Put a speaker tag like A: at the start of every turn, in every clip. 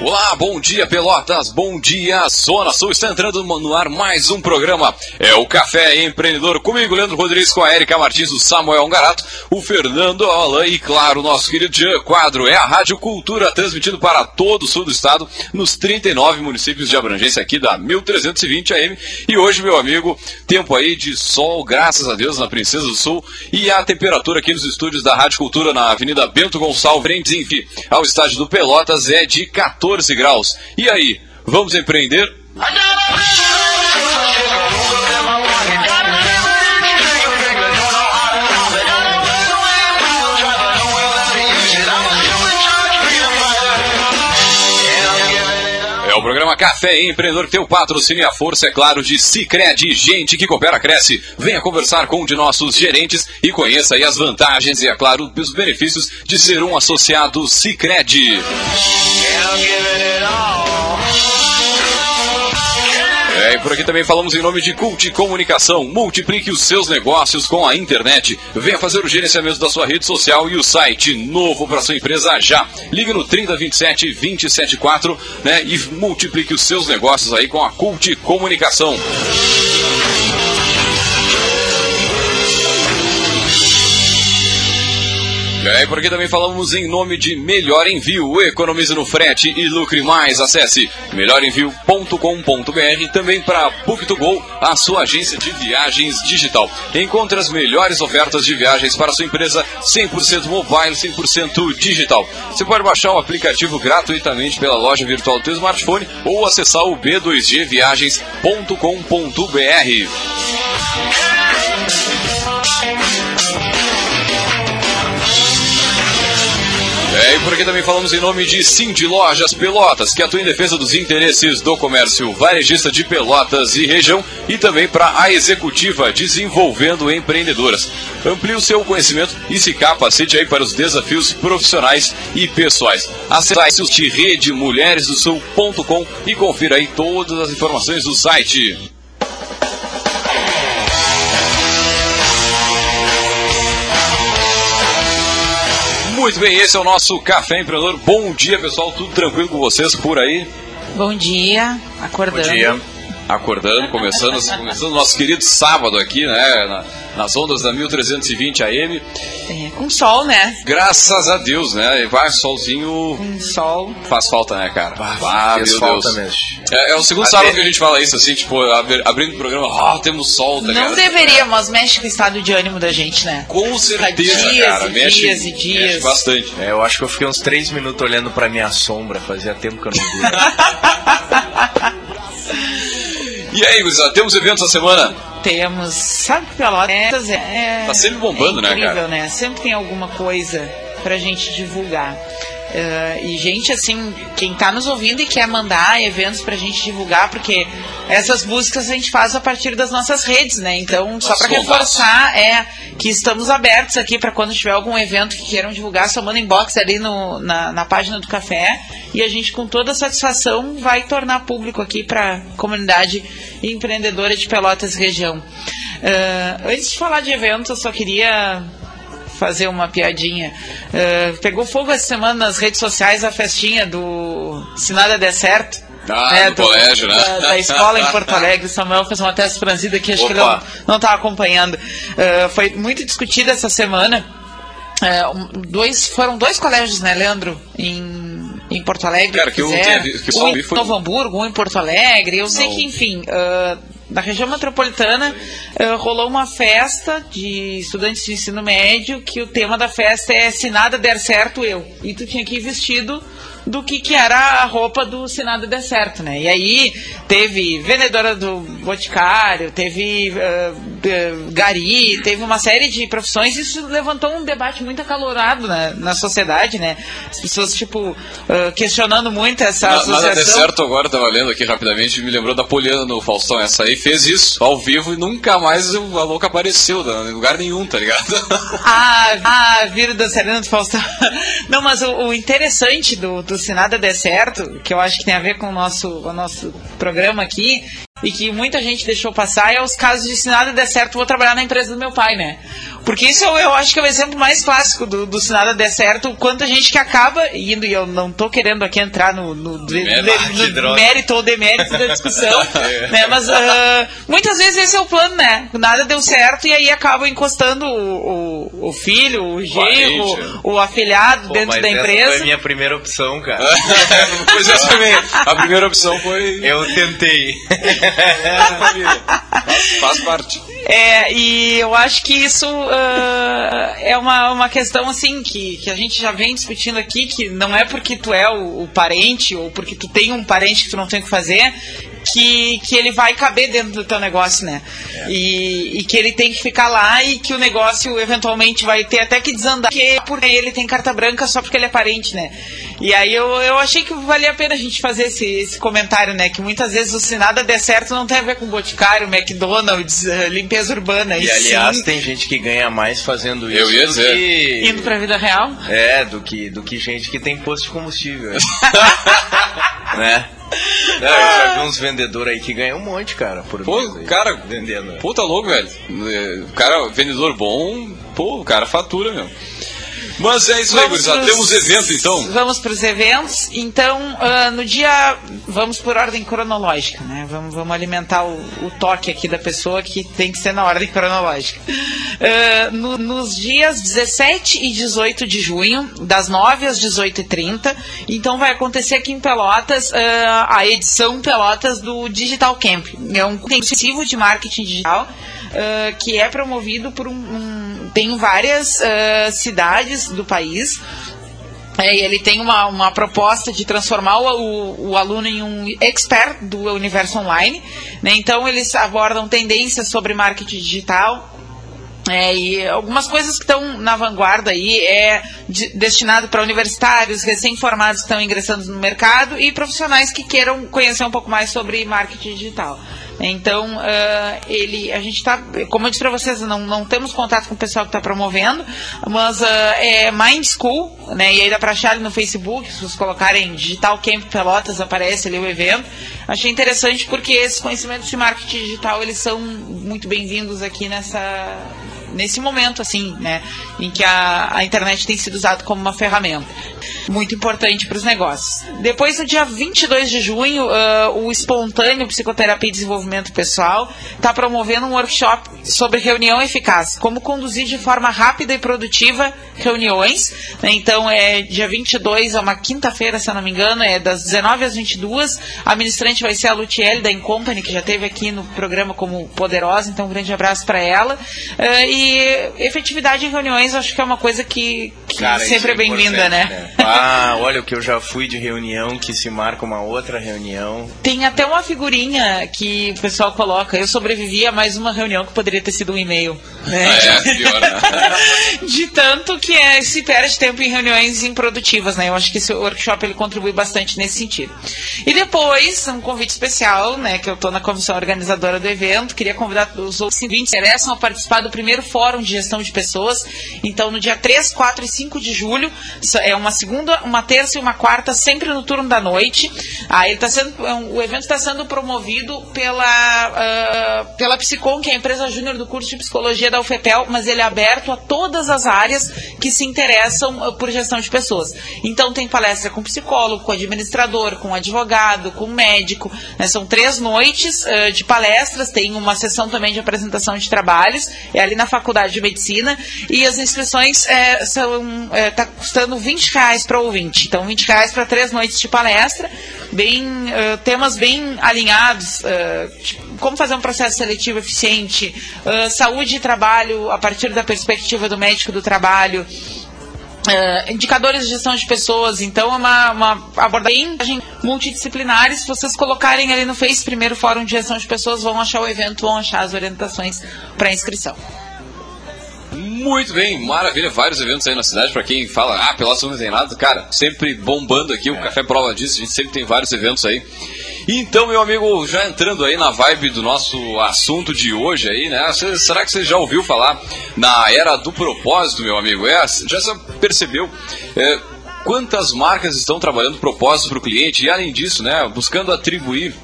A: Olá, bom dia Pelotas, bom dia Zona Sul. Está entrando no ar mais um programa. É o Café Empreendedor comigo, Leandro Rodrigues, com a Erika Martins, o Samuel Ongarato, o Fernando Alain e, claro, o nosso querido Jean Quadro. É a Rádio Cultura, transmitindo para todo o sul do estado, nos 39 municípios de abrangência aqui da 1320 AM. E hoje, meu amigo, tempo aí de sol, graças a Deus, na Princesa do Sul. E a temperatura aqui nos estúdios da Rádio Cultura, na Avenida Bento Gonçalves, enfim, ao estádio do Pelotas, é de 14 14 graus. E aí, vamos empreender? Programa Café Empreendedor, teu patrocínio e a força, é claro, de Cicred, gente que coopera, cresce. Venha conversar com um de nossos gerentes e conheça aí as vantagens e, é claro, os benefícios de ser um associado Cicred. É, e por aqui também falamos em nome de Cult Comunicação. Multiplique os seus negócios com a internet. Venha fazer o gerenciamento da sua rede social e o site novo para sua empresa já. Ligue no 3027 274 né, e multiplique os seus negócios aí com a Cult Comunicação. É, e por aqui também falamos em nome de Melhor Envio. Economize no frete e lucre mais. Acesse melhorenvio.com.br também para Book2Go, a sua agência de viagens digital. Encontre as melhores ofertas de viagens para sua empresa 100% mobile, 100% digital. Você pode baixar o aplicativo gratuitamente pela loja virtual do seu smartphone ou acessar o b2gviagens.com.br. É, e por aqui também falamos em nome de Cindy Lojas Pelotas, que atua em defesa dos interesses do comércio varejista de Pelotas e região, e também para a executiva Desenvolvendo Empreendedoras. Amplie o seu conhecimento e se capacite aí para os desafios profissionais e pessoais. Acesse o redemulheresdosul.com e confira aí todas as informações do site. Muito bem, esse é o nosso Café Empreendedor. Bom dia, pessoal. Tudo tranquilo com vocês por aí?
B: Bom dia, acordando.
A: Bom dia. Acordando, começando, começando nosso querido sábado aqui, né? Na, nas ondas da 1320 AM.
B: É, com sol, né?
A: Graças a Deus, né? Vai solzinho.
B: Com sol.
A: Faz falta, né, cara? Ah, meu Deus. Mesmo. É, é, o segundo sábado que a gente fala isso, assim, tipo, abrindo o programa, ah, oh, temos sol, tá
B: Não deveria, mas mexe com o estado de ânimo da gente, né?
A: Com certeza,
B: dias
A: cara.
B: E
A: mexe,
B: dias e dias.
A: Mexe bastante.
C: É, eu acho que eu fiquei uns três minutos olhando pra minha sombra, fazia tempo que eu não vi.
A: E aí, Guzá, temos eventos essa semana?
B: Temos. Sabe que Pelotas é.
A: Tá sempre bombando,
B: é
A: né,
B: incrível,
A: cara?
B: né? Sempre tem alguma coisa pra gente divulgar. Uh, e gente, assim, quem tá nos ouvindo e quer mandar eventos pra gente divulgar, porque essas buscas a gente faz a partir das nossas redes, né? Então, só para reforçar, é que estamos abertos aqui para quando tiver algum evento que queiram divulgar, só manda inbox ali no, na, na página do café e a gente, com toda satisfação, vai tornar público aqui para comunidade empreendedora de Pelotas região. Uh, antes de falar de eventos, eu só queria fazer uma piadinha. Uh, pegou fogo essa semana nas redes sociais a festinha do Se Nada Der Certo.
A: Ah, né, do, colégio, né?
B: Da, da, escola em Porto Alegre. O Samuel fez uma tese franzida que acho Opa. que ele não estava acompanhando. Uh, foi muito discutida essa semana. Uh, dois, foram dois colégios, né, Leandro? Em, em Porto Alegre.
A: Cara, que,
B: fizeram,
A: eu, que
B: um em foi... Novo Hamburgo, um em Porto Alegre. Eu não. sei que, enfim. Uh, na região metropolitana uh, rolou uma festa de estudantes de ensino médio que o tema da festa é se nada der certo eu. E tu tinha que ir vestido do que, que era a roupa do Se Nada Der Certo, né? E aí teve vendedora do Boticário, teve uh, gari, teve uma série de profissões e isso levantou um debate muito acalorado na, na sociedade, né? As pessoas, tipo, uh, questionando muito essa
A: Na,
B: associação.
A: Nada Der Certo agora, tava lendo aqui rapidamente, me lembrou da Poliana no Faustão. Essa aí fez isso ao vivo e nunca mais a louca apareceu em lugar nenhum, tá ligado?
B: ah, ah, vira dançarina do Faustão. Não, mas o, o interessante do, Se Nada Der Certo, que eu acho que tem a ver com o nosso, o nosso programa aqui, e que muita gente deixou passar, é os casos de se nada der certo, vou trabalhar na empresa do meu pai, né? Porque isso eu, eu acho que é o exemplo mais clássico do, do se nada der certo, quanta gente que acaba indo, e eu não tô querendo aqui entrar no, no, de, de, no mérito ou demérito da discussão, é. né? Mas uh, muitas vezes esse é o plano, né? Nada deu certo e aí acabam encostando o, o, o filho, o genro, o, o afilhado Pô, dentro da empresa.
C: foi a minha primeira opção, cara.
A: pois essa também. A primeira opção foi.
C: Eu tentei.
A: Faz parte.
B: É, e eu acho que isso uh, é uma, uma questão assim que, que a gente já vem discutindo aqui, que não é porque tu é o, o parente ou porque tu tem um parente que tu não tem o que fazer, que, que ele vai caber dentro do teu negócio, né? É. E, e, que ele tem que ficar lá e que o negócio eventualmente vai ter até que desandar, porque, porque ele tem carta branca só porque ele é parente, né? E aí eu, eu achei que valia a pena a gente fazer esse, esse comentário, né? Que muitas vezes o se nada der certo não tem a ver com Boticário, McDonald's, uh, limpeza urbana.
C: E,
B: e
C: aliás,
B: sim,
C: tem gente que ganha mais fazendo isso
A: eu ia
C: do
A: dizer.
C: que...
B: Indo pra vida real?
C: É, do que, do que gente que tem posto de combustível. né? É, eu já vi uns vendedores aí que ganham um monte, cara, por
A: pô,
C: mês aí,
A: cara,
C: vendendo.
A: Pô, tá louco, velho. O cara, vendedor bom, pô, o cara fatura mesmo. Mas é isso aí, gurizada. Temos evento então.
B: Vamos para os eventos. Então, uh, no dia. Vamos por ordem cronológica, né? Vamos, vamos alimentar o, o, toque aqui da pessoa que tem que ser na ordem cronológica. Uh, no, nos dias 17 e 18 de junho, das 9 às 18h30. Então, vai acontecer aqui em Pelotas uh, a edição Pelotas do Digital Camp. É um intensivo de marketing digital. Que é promovido por um, um tem várias uh, cidades do país é, ele tem uma, uma proposta de transformar o, o, aluno em um expert do universo online. Né? Então, eles abordam tendências sobre marketing digital, é, e algumas coisas que estão na vanguarda aí é de, destinado para universitários, recém-formados que estão ingressando no mercado e profissionais que queiram conhecer um pouco mais sobre marketing digital. Então, uh, ele, a gente está, como eu disse para vocês, não, não temos contato com o pessoal que está promovendo, mas uh, é Mind School, né? E aí dá para achar ali no Facebook, se vocês colocarem Digital Camp Pelotas, aparece ali o evento. Achei interessante porque esses conhecimentos de marketing digital, eles são muito bem-vindos aqui nessa nesse momento, assim, né, em que a, a internet tem sido usada como uma ferramenta muito importante para os negócios. Depois, no dia 22 de junho, uh, o Espontâneo Psicoterapia e Desenvolvimento Pessoal está promovendo um workshop sobre reunião eficaz, como conduzir de forma rápida e produtiva reuniões. Né? Então, é dia 22, é uma quinta-feira, se eu não me engano, é das 19 às 22. A ministrante vai ser a Lutiele da Incompany, que já esteve aqui no programa como poderosa, então um grande abraço para ela. Uh, e efetividade em reuniões, acho que é uma coisa que, que Cara, sempre é, é bem-vinda, né? né?
C: Ah, olha o que eu já fui de reunião que se marca uma outra reunião.
B: Tem até uma figurinha que o pessoal coloca. Eu sobrevivi a mais uma reunião que poderia ter sido um e-mail.
A: Né? Ah, é, pior, né?
B: de tanto que é, se perde tempo em reuniões improdutivas, né? Eu acho que esse workshop ele contribui bastante nesse sentido. E depois, um convite especial, né? Que eu estou na comissão organizadora do evento. Queria convidar os outros que interessam a participar do primeiro fórum de gestão de pessoas. Então, no dia 3, 4 e 5 de julho, é uma segunda, uma terça e uma quarta, sempre no turno da noite. Ah, ele tá sendo, é o evento está sendo promovido pela, uh, pela Psicom, que é a empresa júnior do curso de psicologia da UFEPEL, mas ele é aberto a todas as áreas que se interessam uh, por gestão de pessoas. Então tem palestra com psicólogo, com administrador, com advogado, com médico. Né? São três noites uh, de palestras, tem uma sessão também de apresentação de trabalhos, é ali na Faculdade de Medicina, e as inscrições é, são é, tá custando 20 reais para ouvinte. Então, 20 reais para três noites de palestra, bem, uh, temas bem alinhados, uh, tipo, como fazer um processo seletivo eficiente, uh, saúde e trabalho a partir da perspectiva do médico do trabalho, Uh, indicadores de gestão de pessoas, então é uma, uma abordagem multidisciplinar. Se vocês colocarem ali no Face primeiro Fórum de Gestão de Pessoas, vão achar o evento, vão achar as orientações para inscrição.
A: Muito bem, maravilha. Vários eventos aí na cidade. Para quem fala, ah, Pelotas não tem nada, cara, sempre bombando aqui. O é. Café prova disso. A gente sempre tem vários eventos aí. Então, meu amigo, já entrando aí na vibe do nosso assunto de hoje aí, né? Será que você já ouviu falar na era do propósito, meu amigo? É, já percebeu? É, quantas marcas estão trabalhando propósitos para o cliente e, além disso, né, buscando atribuir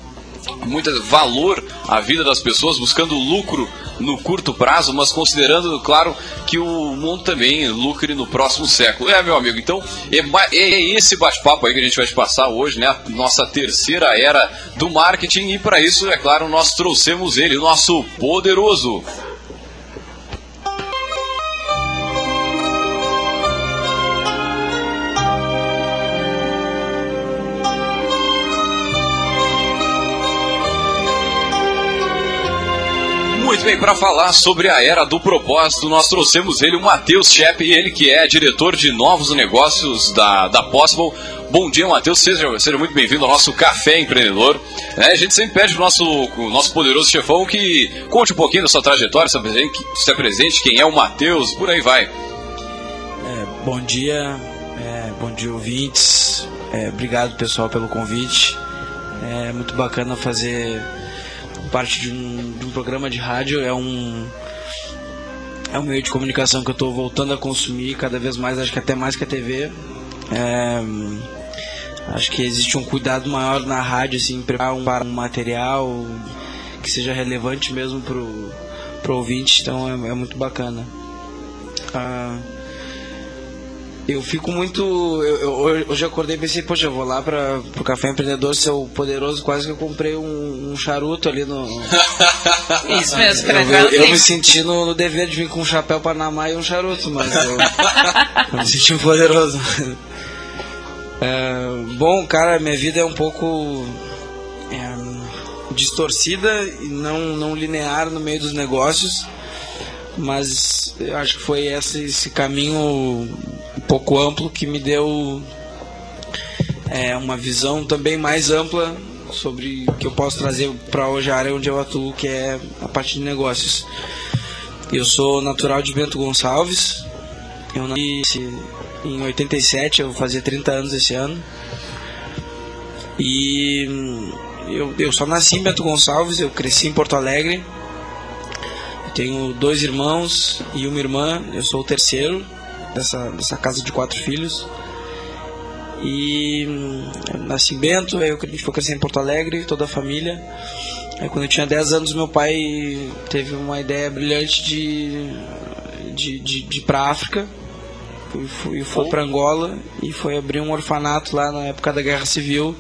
A: muito valor à vida das pessoas, buscando lucro no curto prazo, mas considerando, claro, que o mundo também lucre no próximo século. É, meu amigo, então é, é esse bate-papo aí que a gente vai te passar hoje, né? A nossa terceira era do marketing, e para isso, é claro, nós trouxemos ele, nosso poderoso bem, para falar sobre a era do propósito, nós trouxemos ele, o Matheus Shep, ele que é diretor de novos negócios da, da Possible. Bom dia, Matheus, seja, seja muito bem-vindo ao nosso Café Empreendedor. É, a gente sempre pede para o nosso, nosso poderoso chefão que conte um pouquinho da sua trajetória, se apresente, se apresente quem é o Matheus, por aí vai.
D: É, bom dia, é, bom dia, ouvintes. É, obrigado, pessoal, pelo convite. É muito bacana fazer parte de um, de um programa de rádio, é um é um meio de comunicação que eu estou voltando a consumir cada vez mais, acho que até mais que a TV. É, acho que existe um cuidado maior na rádio, assim, preparar um, um material que seja relevante mesmo pro, pro ouvinte, então é, é muito bacana. Ah, eu fico muito. Eu, eu, hoje eu acordei e pensei, poxa, eu vou lá para o Café Empreendedor, seu poderoso, quase que eu comprei um, um charuto ali no.
B: Isso mesmo, eu,
D: eu, eu me senti no, no, dever de vir com um chapéu Panamá e um charuto, mas eu, eu me senti um poderoso. É, bom, cara, minha vida é um pouco é, distorcida e não, não linear no meio dos negócios mas eu acho que foi esse, esse caminho um pouco amplo que me deu é, uma visão também mais ampla sobre o que eu posso trazer para hoje a área onde eu atuo, que é a parte de negócios. Eu sou natural de Bento Gonçalves, eu nasci em 87, eu fazer 30 anos esse ano. E eu, eu só nasci em Bento Gonçalves, eu cresci em Porto Alegre tenho dois irmãos e uma irmã, eu sou o terceiro dessa, dessa casa de quatro filhos. E hum, nasci em Bento, aí gente foi crescer em Porto Alegre, toda a família. Aí quando eu tinha 10 anos, meu pai teve uma ideia brilhante de, de, de, de ir para África. E foi, foi para Angola e foi abrir um orfanato lá na época da Guerra Civil,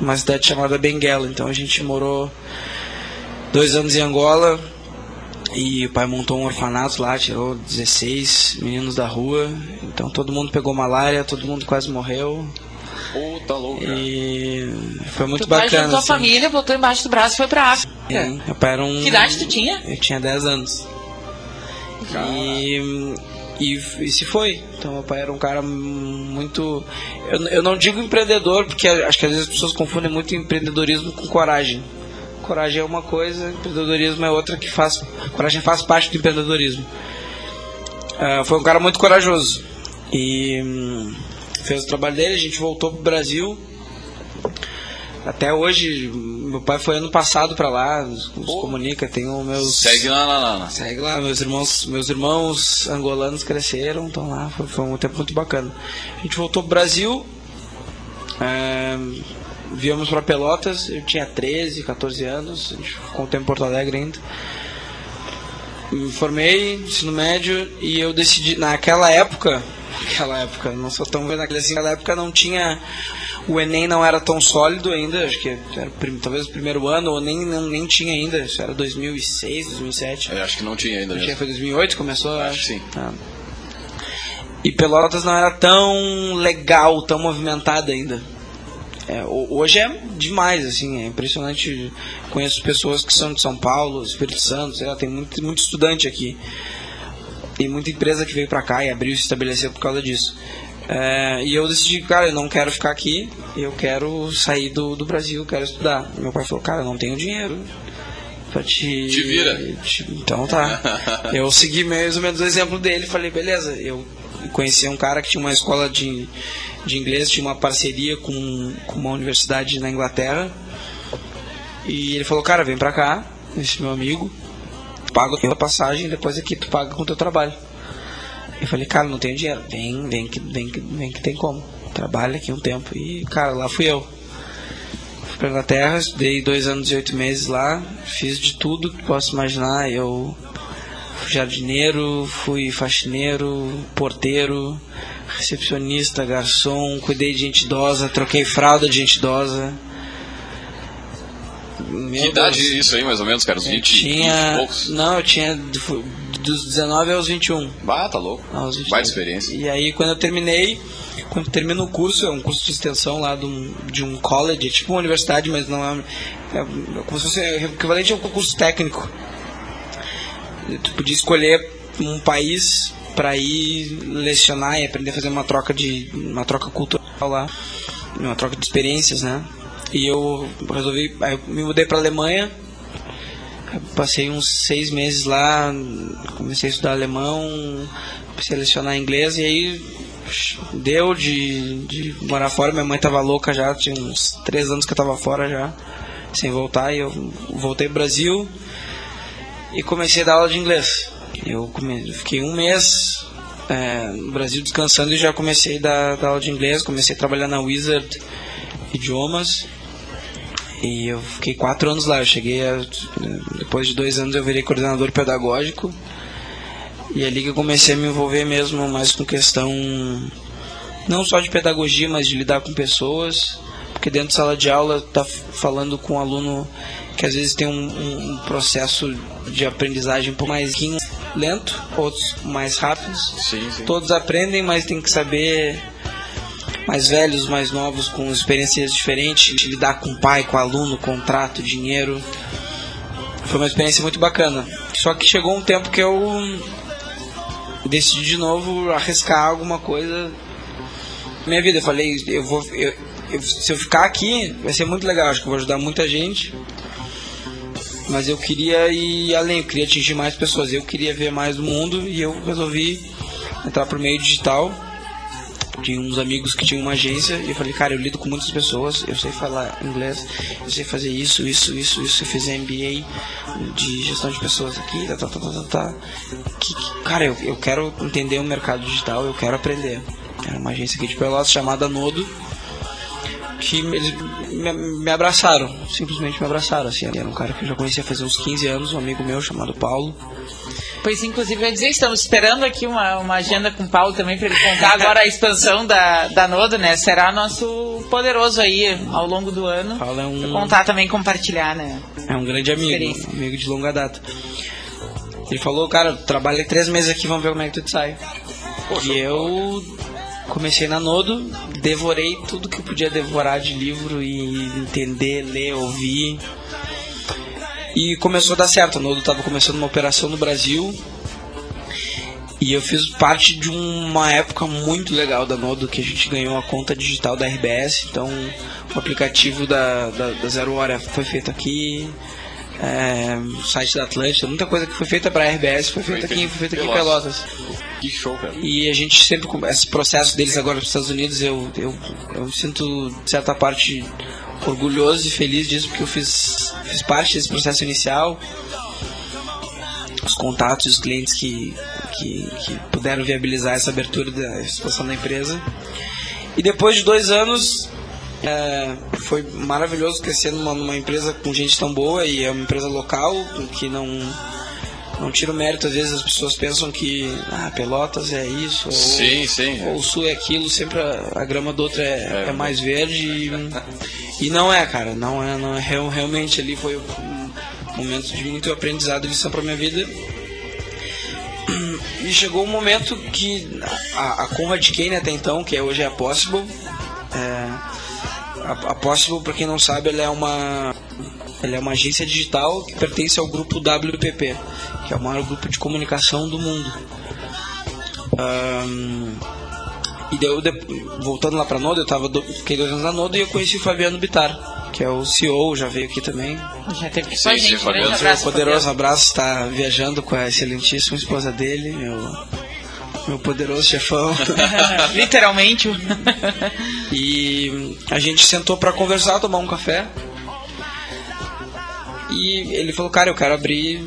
D: uma cidade chamada Benguela. Então a gente morou dois anos em Angola, e o pai montou um orfanato lá, tirou 16 meninos da rua. Então todo mundo pegou malária, todo mundo quase morreu.
A: Puta louca.
D: E foi muito
B: tu
D: bacana.
B: pai juntou
D: assim.
B: a família, botou embaixo do braço e foi pra África.
D: É, meu pai era um.
B: Que idade tu tinha?
D: Eu tinha 10 anos. E, e, e, se foi. Então, meu pai era um cara muito. Eu, eu não digo empreendedor, porque acho que às vezes as pessoas confundem muito empreendedorismo com coragem. Coragem é uma coisa, empreendedorismo é outra que faz. Coragem faz parte do empreendedorismo. Uh, foi um cara muito corajoso. E hum, fez o trabalho dele, a gente voltou pro Brasil. Até hoje, meu pai foi ano passado para lá, nos, nos comunica, tem os meus.
A: Segue lá, lá, lá.
D: Segue lá, meus irmãos, meus irmãos angolanos cresceram, estão lá, foi, foi, um tempo muito bacana. A gente voltou pro Brasil. Uh, viemos para Pelotas, eu tinha 13, 14 anos, a gente ficou um tempo em Porto Alegre ainda. Me formei, ensino médio, e eu decidi, naquela época, naquela época, não sou tão velho naquela assim, naquela época não tinha, o Enem não era tão sólido ainda, acho que era talvez o primeiro ano, ou nem, não, nem tinha ainda, isso era 2006, 2007.
A: Eu acho que não tinha ainda.
D: Acho que foi 2008 começou,
A: acho. acho. sim. Ah.
D: E Pelotas não era tão legal, tão movimentada ainda. É, hoje é demais, assim, é impressionante. Conheço pessoas que são de São Paulo, Espírito Santo, sei lá, tem muito, muito estudante aqui. Tem muita empresa que veio pra cá e abriu e se estabeleceu por causa disso. É, e eu decidi, cara, eu não quero ficar aqui, eu quero sair do, do Brasil, quero estudar. Meu pai falou, cara, eu não tenho dinheiro pra te.
A: Te vira.
D: Te, então tá. eu segui mais ou menos o exemplo dele, falei, beleza, eu conheci um cara que tinha uma escola de de inglês, tinha uma parceria com, com uma universidade na Inglaterra. E ele falou, cara, vem pra cá, esse meu amigo, paga a passagem, depois aqui tu paga com o teu trabalho. Eu falei, cara, não tenho dinheiro. Vem, vem que, vem, vem que tem como. Trabalha aqui um tempo. E, cara, lá fui eu. fui pra Inglaterra, estudei dois anos e oito meses lá, fiz de tudo que posso imaginar. Eu jardineiro, fui faxineiro, porteiro, recepcionista, garçom, cuidei de gente idosa, troquei fralda de gente idosa. Meu
A: Que idade
D: Deus.
A: isso aí, mais ou menos, cara? Uns
D: Eu
A: 20, 20 e
D: tinha.
A: poucos?
D: Não, eu tinha do- dos 19 aos 21.
A: Bah, tá louco.
D: aos 21.
A: Baita experiência.
D: E aí, quando eu terminei, quando termina o curso, é um curso de extensão lá de um, de um college, é tipo uma universidade, mas não é, é como se fosse equivalente a um concurso técnico. Tu podia escolher um país para ir lecionar e aprender a fazer uma troca de uma troca cultural lá, uma troca de experiências, né? E eu resolvi, aí eu me mudei para Alemanha. Passei uns seis meses lá, comecei a estudar alemão, comecei a lecionar inglês e aí deu de, de morar fora. Minha mãe tava louca já, tinha uns três anos que eu tava fora já, sem voltar. E eu voltei pro Brasil e comecei a dar aula de inglês. Eu come- fiquei um mês é, no Brasil descansando e já comecei a dar, dar aula de inglês. Comecei a trabalhar na Wizard Idiomas. E eu fiquei quatro anos lá. Eu cheguei a, depois de dois anos eu virei coordenador pedagógico. E é ali que eu comecei a me envolver mesmo mais com questão não só de pedagogia, mas de lidar com pessoas. Porque dentro de sala de aula tá falando com um aluno que às vezes tem um, um- um processo de aprendizagem um pouco mais lento, outros mais rápidos.
A: Sim, sim.
D: Todos aprendem, mas tem que saber mais velhos, mais novos, com experiências diferentes, lidar com o pai, com o aluno, contrato, dinheiro. Foi uma experiência muito bacana. Só que chegou um tempo que eu decidi de novo arriscar alguma coisa na minha vida. Eu falei, eu vou, eu- eu- se eu ficar aqui, vai ser muito legal, acho que eu vou ajudar muita gente. Mas eu queria ir além, eu queria atingir mais pessoas, eu queria ver mais do mundo e eu resolvi entrar pro meio digital. Tinha uns amigos que tinham uma agência e eu falei, cara, eu lido com muitas pessoas, eu sei falar inglês, eu sei fazer isso, isso, isso, isso. Eu fiz MBA de gestão de pessoas aqui, tá, tá, tá, tá, tá, tá. Que- que- cara, eu, eu quero entender o mercado digital, eu quero aprender. Era uma agência aqui de Pelotas chamada Nodo, que eles me, me abraçaram, simplesmente me abraçaram. Assim, era um cara que eu já conhecia faz uns 15 anos, um amigo meu chamado Paulo.
B: Pois, inclusive, eu ia dizer, estamos esperando aqui uma, uma agenda com o Paulo também para ele contar agora a expansão da, da Nodo, né? Será nosso poderoso aí ao longo do ano.
D: Paulo é um-
B: contar também, compartilhar, né?
D: É um grande amigo, um amigo de longa data. Ele falou, cara, trabalhei três meses aqui, vamos ver como é que tu te sai. e eu comecei na Nodo, devorei tudo que eu podia devorar de livro e entender, ler, ouvir. E começou a dar certo. A Nodo estava começando uma operação no Brasil. E eu fiz parte de uma época muito legal da Nodo, que a gente ganhou a conta digital da RBS. Então, o aplicativo da, da, da Zero Hora foi feito aqui. É, site da Atlântica, muita coisa que foi feita para a RBS foi feita aqui, foi feita aqui em Pelotas.
A: Que show, cara.
D: E a gente sempre, esse processo deles agora para os Estados Unidos, eu, eu, eu me sinto, de certa parte, orgulhoso e feliz disso, porque eu fiz, fiz parte desse processo inicial. Os contatos e os clientes que, que, que puderam viabilizar essa abertura da expansão da empresa. E depois de dois anos, é, foi maravilhoso crescer numa, numa empresa com gente tão boa e é uma empresa local que não não tira o mérito às vezes as pessoas pensam que ah, Pelotas é isso ou,
A: Sim, sim.
D: ou o Sul é aquilo sempre a, a grama do outro é,
A: É.
D: é mais verde e, e não é cara não é não é real- realmente ali foi um momento de muito aprendizado e lição para minha vida e chegou um momento que a, a Conrad Kane até então, que é hoje é a Possible, é, a, a Possible, para quem não sabe, ela é uma ela é uma agência digital que pertence ao grupo WPP, que é o maior grupo de comunicação do mundo. Ahn, e daí eu, de- voltando lá para Nodo, eu tava do, fiquei dois anos na Nodo e eu conheci o Fabiano Bittar, que é o CEO, já veio aqui também.
B: Já teve
A: sim,
B: gente. Um
A: Fabiano.
D: Meu
B: abraço,
D: poderoso abraço está viajando com a excelentíssima esposa dele, meu, meu poderoso chefão.
B: Literalmente.
D: E a gente sentou para conversar, tomar um café. E ele falou, cara, eu quero abrir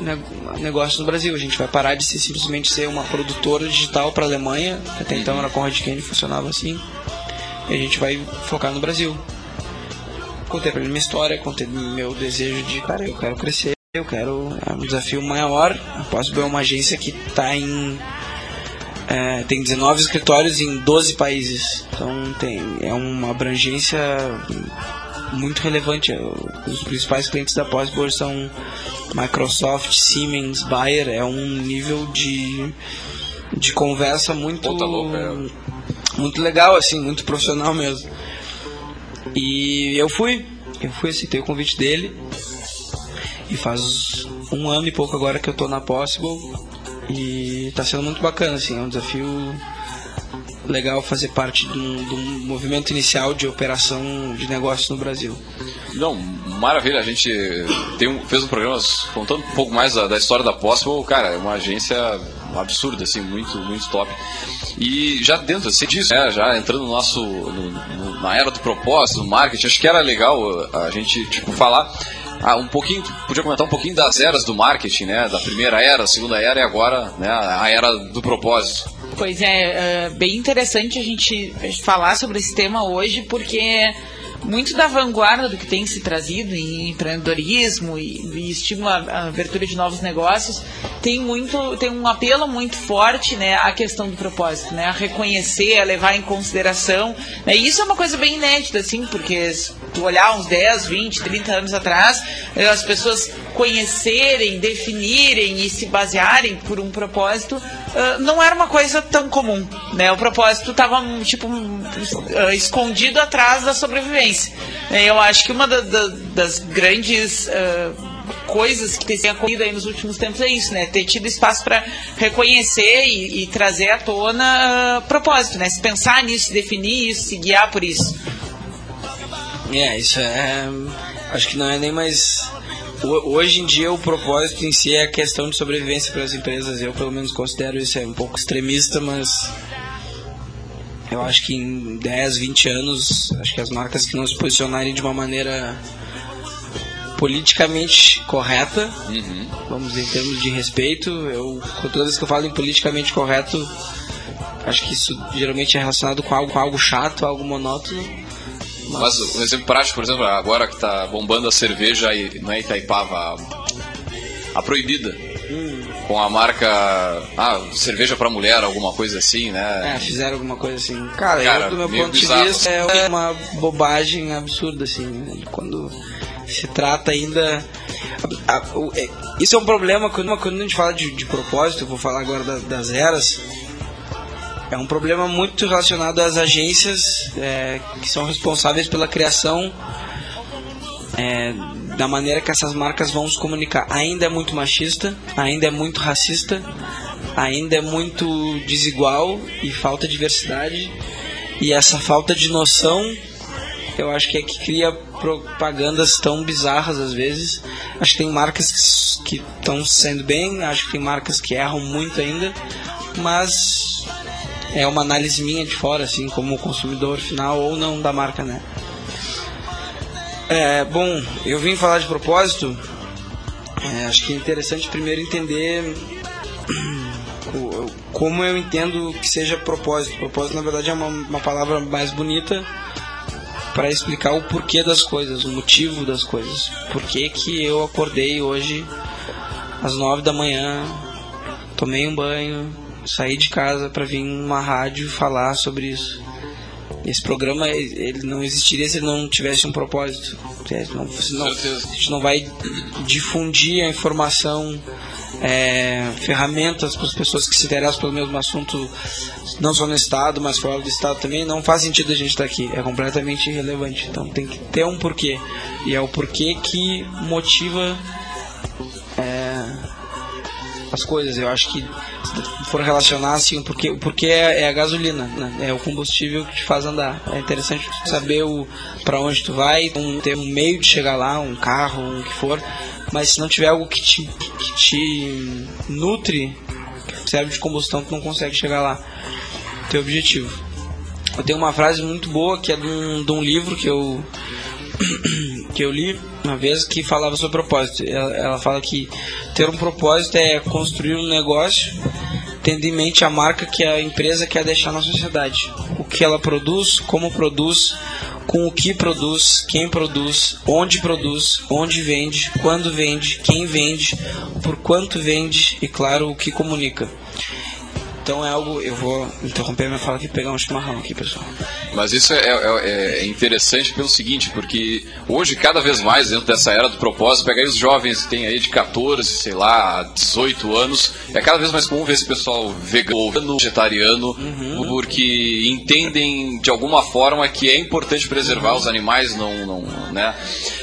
D: ne- negócio no Brasil. A gente vai parar de ser, simplesmente ser uma produtora digital para Alemanha. Até então era Conrad Kane, funcionava assim. E a gente vai focar no Brasil. contei pra ele minha história, contei meu desejo de, cara, eu quero crescer, eu quero é um desafio maior. A Possible é uma agência que está em é, tem 19 escritórios em 12 países. Então tem, é uma abrangência muito relevante. Os principais clientes da Possible são Microsoft, Siemens, Bayer. É um nível de, de conversa muito, muito legal, assim, muito profissional mesmo. E eu fui, eu fui, aceitei o convite dele. E faz um ano e pouco agora que eu tô na Possible. E tá sendo muito bacana, assim, é um desafio legal fazer parte de um, de um movimento inicial de operação de negócios no Brasil.
A: Não, maravilha, a gente um, fez um programa contando um pouco mais da, da história da Possible, cara, é uma agência absurda, assim, muito, muito top. E já dentro assim, disso, né, já entrando no nosso, no, no, na era do propósito, do marketing, acho que era legal a gente, tipo, falar ah, um pouquinho, podia comentar um pouquinho das eras do marketing, né? Da primeira era, segunda era e agora né, a era do propósito.
B: Pois é, é bem interessante a gente falar sobre esse tema hoje, porque muito da vanguarda do que tem se trazido em empreendedorismo e, e estímulo à abertura de novos negócios tem muito tem um apelo muito forte né à questão do propósito né a reconhecer a levar em consideração né? e isso é uma coisa bem inédita assim porque tu olhar uns 10, 20, 30 anos atrás eh, as pessoas conhecerem definirem e se basearem por um propósito uh, não era uma coisa tão comum né o propósito estava tipo uh, escondido atrás da sobrevivência eu acho que uma da, da, das grandes coisas que tem acontecido aí nos últimos tempos é isso, né? Ter tido espaço para reconhecer e, e, trazer à tona uh, propósito, né? Se pensar nisso, definir isso, se guiar por isso.
D: É, isso é. Acho que não é nem mais. Hoje em dia o propósito em si é a questão de sobrevivência para as empresas. Eu pelo menos considero isso é um pouco extremista, mas eu acho que em 10, 20 anos, acho que as marcas que não se posicionarem de uma maneira politicamente correta, uhum. vamos dizer, em termos de respeito, eu todas vezes que eu falo em politicamente correto, acho que isso geralmente é relacionado com algo, com algo chato, algo monótono.
A: Mas... um exemplo prático, por exemplo, agora que está bombando a cerveja não é Itaipava, a, a proibida com a marca ah, cerveja para mulher, alguma coisa assim, né?
D: É, fizeram alguma coisa assim. Cara, Cara eu, do meu ponto bizarro. de vista é uma bobagem absurda assim, né? quando se trata ainda a, a, o, é, isso é um problema quando, quando a gente fala de, de propósito, eu vou falar agora da, das eras. É um problema muito relacionado às agências é, que são responsáveis pela criação é, da maneira que essas marcas vão se comunicar. Ainda é muito machista, ainda é muito racista, ainda é muito desigual e falta diversidade. E essa falta de noção, eu acho que é que cria propagandas tão bizarras às vezes. Acho que tem marcas que estão sendo bem, acho que tem marcas que erram muito ainda, mas é uma análise minha de fora, assim, como consumidor final ou não da marca, né? É, bom, eu vim falar de propósito. É, acho que é interessante primeiro entender como eu entendo que seja propósito. Propósito, na verdade, é uma, uma palavra mais bonita para explicar o porquê das coisas, o motivo das coisas. Por que, que eu acordei hoje às nove da manhã, tomei um banho, saí de casa para vir numa rádio falar sobre isso. Esse programa ele não existiria se ele não tivesse um propósito. Não, não, a gente não vai difundir a informação, é, ferramentas para as pessoas que se interessam pelo mesmo assunto, não só no estado, mas fora do estado também. Não faz sentido a gente estar aqui. É completamente irrelevante. Então tem que ter um porquê. E é o porquê que motiva as coisas. Eu acho que for relacionar assim, porque, porque é, é a gasolina, né? é o combustível que te faz andar. É interessante saber o para onde tu vai, um, ter um meio de chegar lá, um carro, um que for, mas se não tiver algo que te, que te nutre, que serve de combustão, tu não consegue chegar lá. Teu objetivo. Eu tenho uma frase muito boa que é de um, de um livro que eu que eu li uma vez que falava sobre propósito. Ela, ela fala que ter um propósito é construir um negócio tendo em mente a marca que a empresa quer deixar na sociedade. O que ela produz, como produz, com o que produz, quem produz, onde produz, onde vende, quando vende, quem vende, por quanto vende e, claro, o que comunica. Então é algo. Eu vou interromper minha fala aqui e pegar um chimarrão aqui, pessoal.
A: Mas isso é, é, é, interessante pelo seguinte, porque hoje, cada vez mais, dentro dessa era do propósito, pega aí os jovens que têm aí de 14, sei lá, 18 anos, é cada vez mais comum ver esse pessoal vegano, vegetariano, uhum. porque entendem de alguma forma que é importante preservar uhum. os animais, não, não né?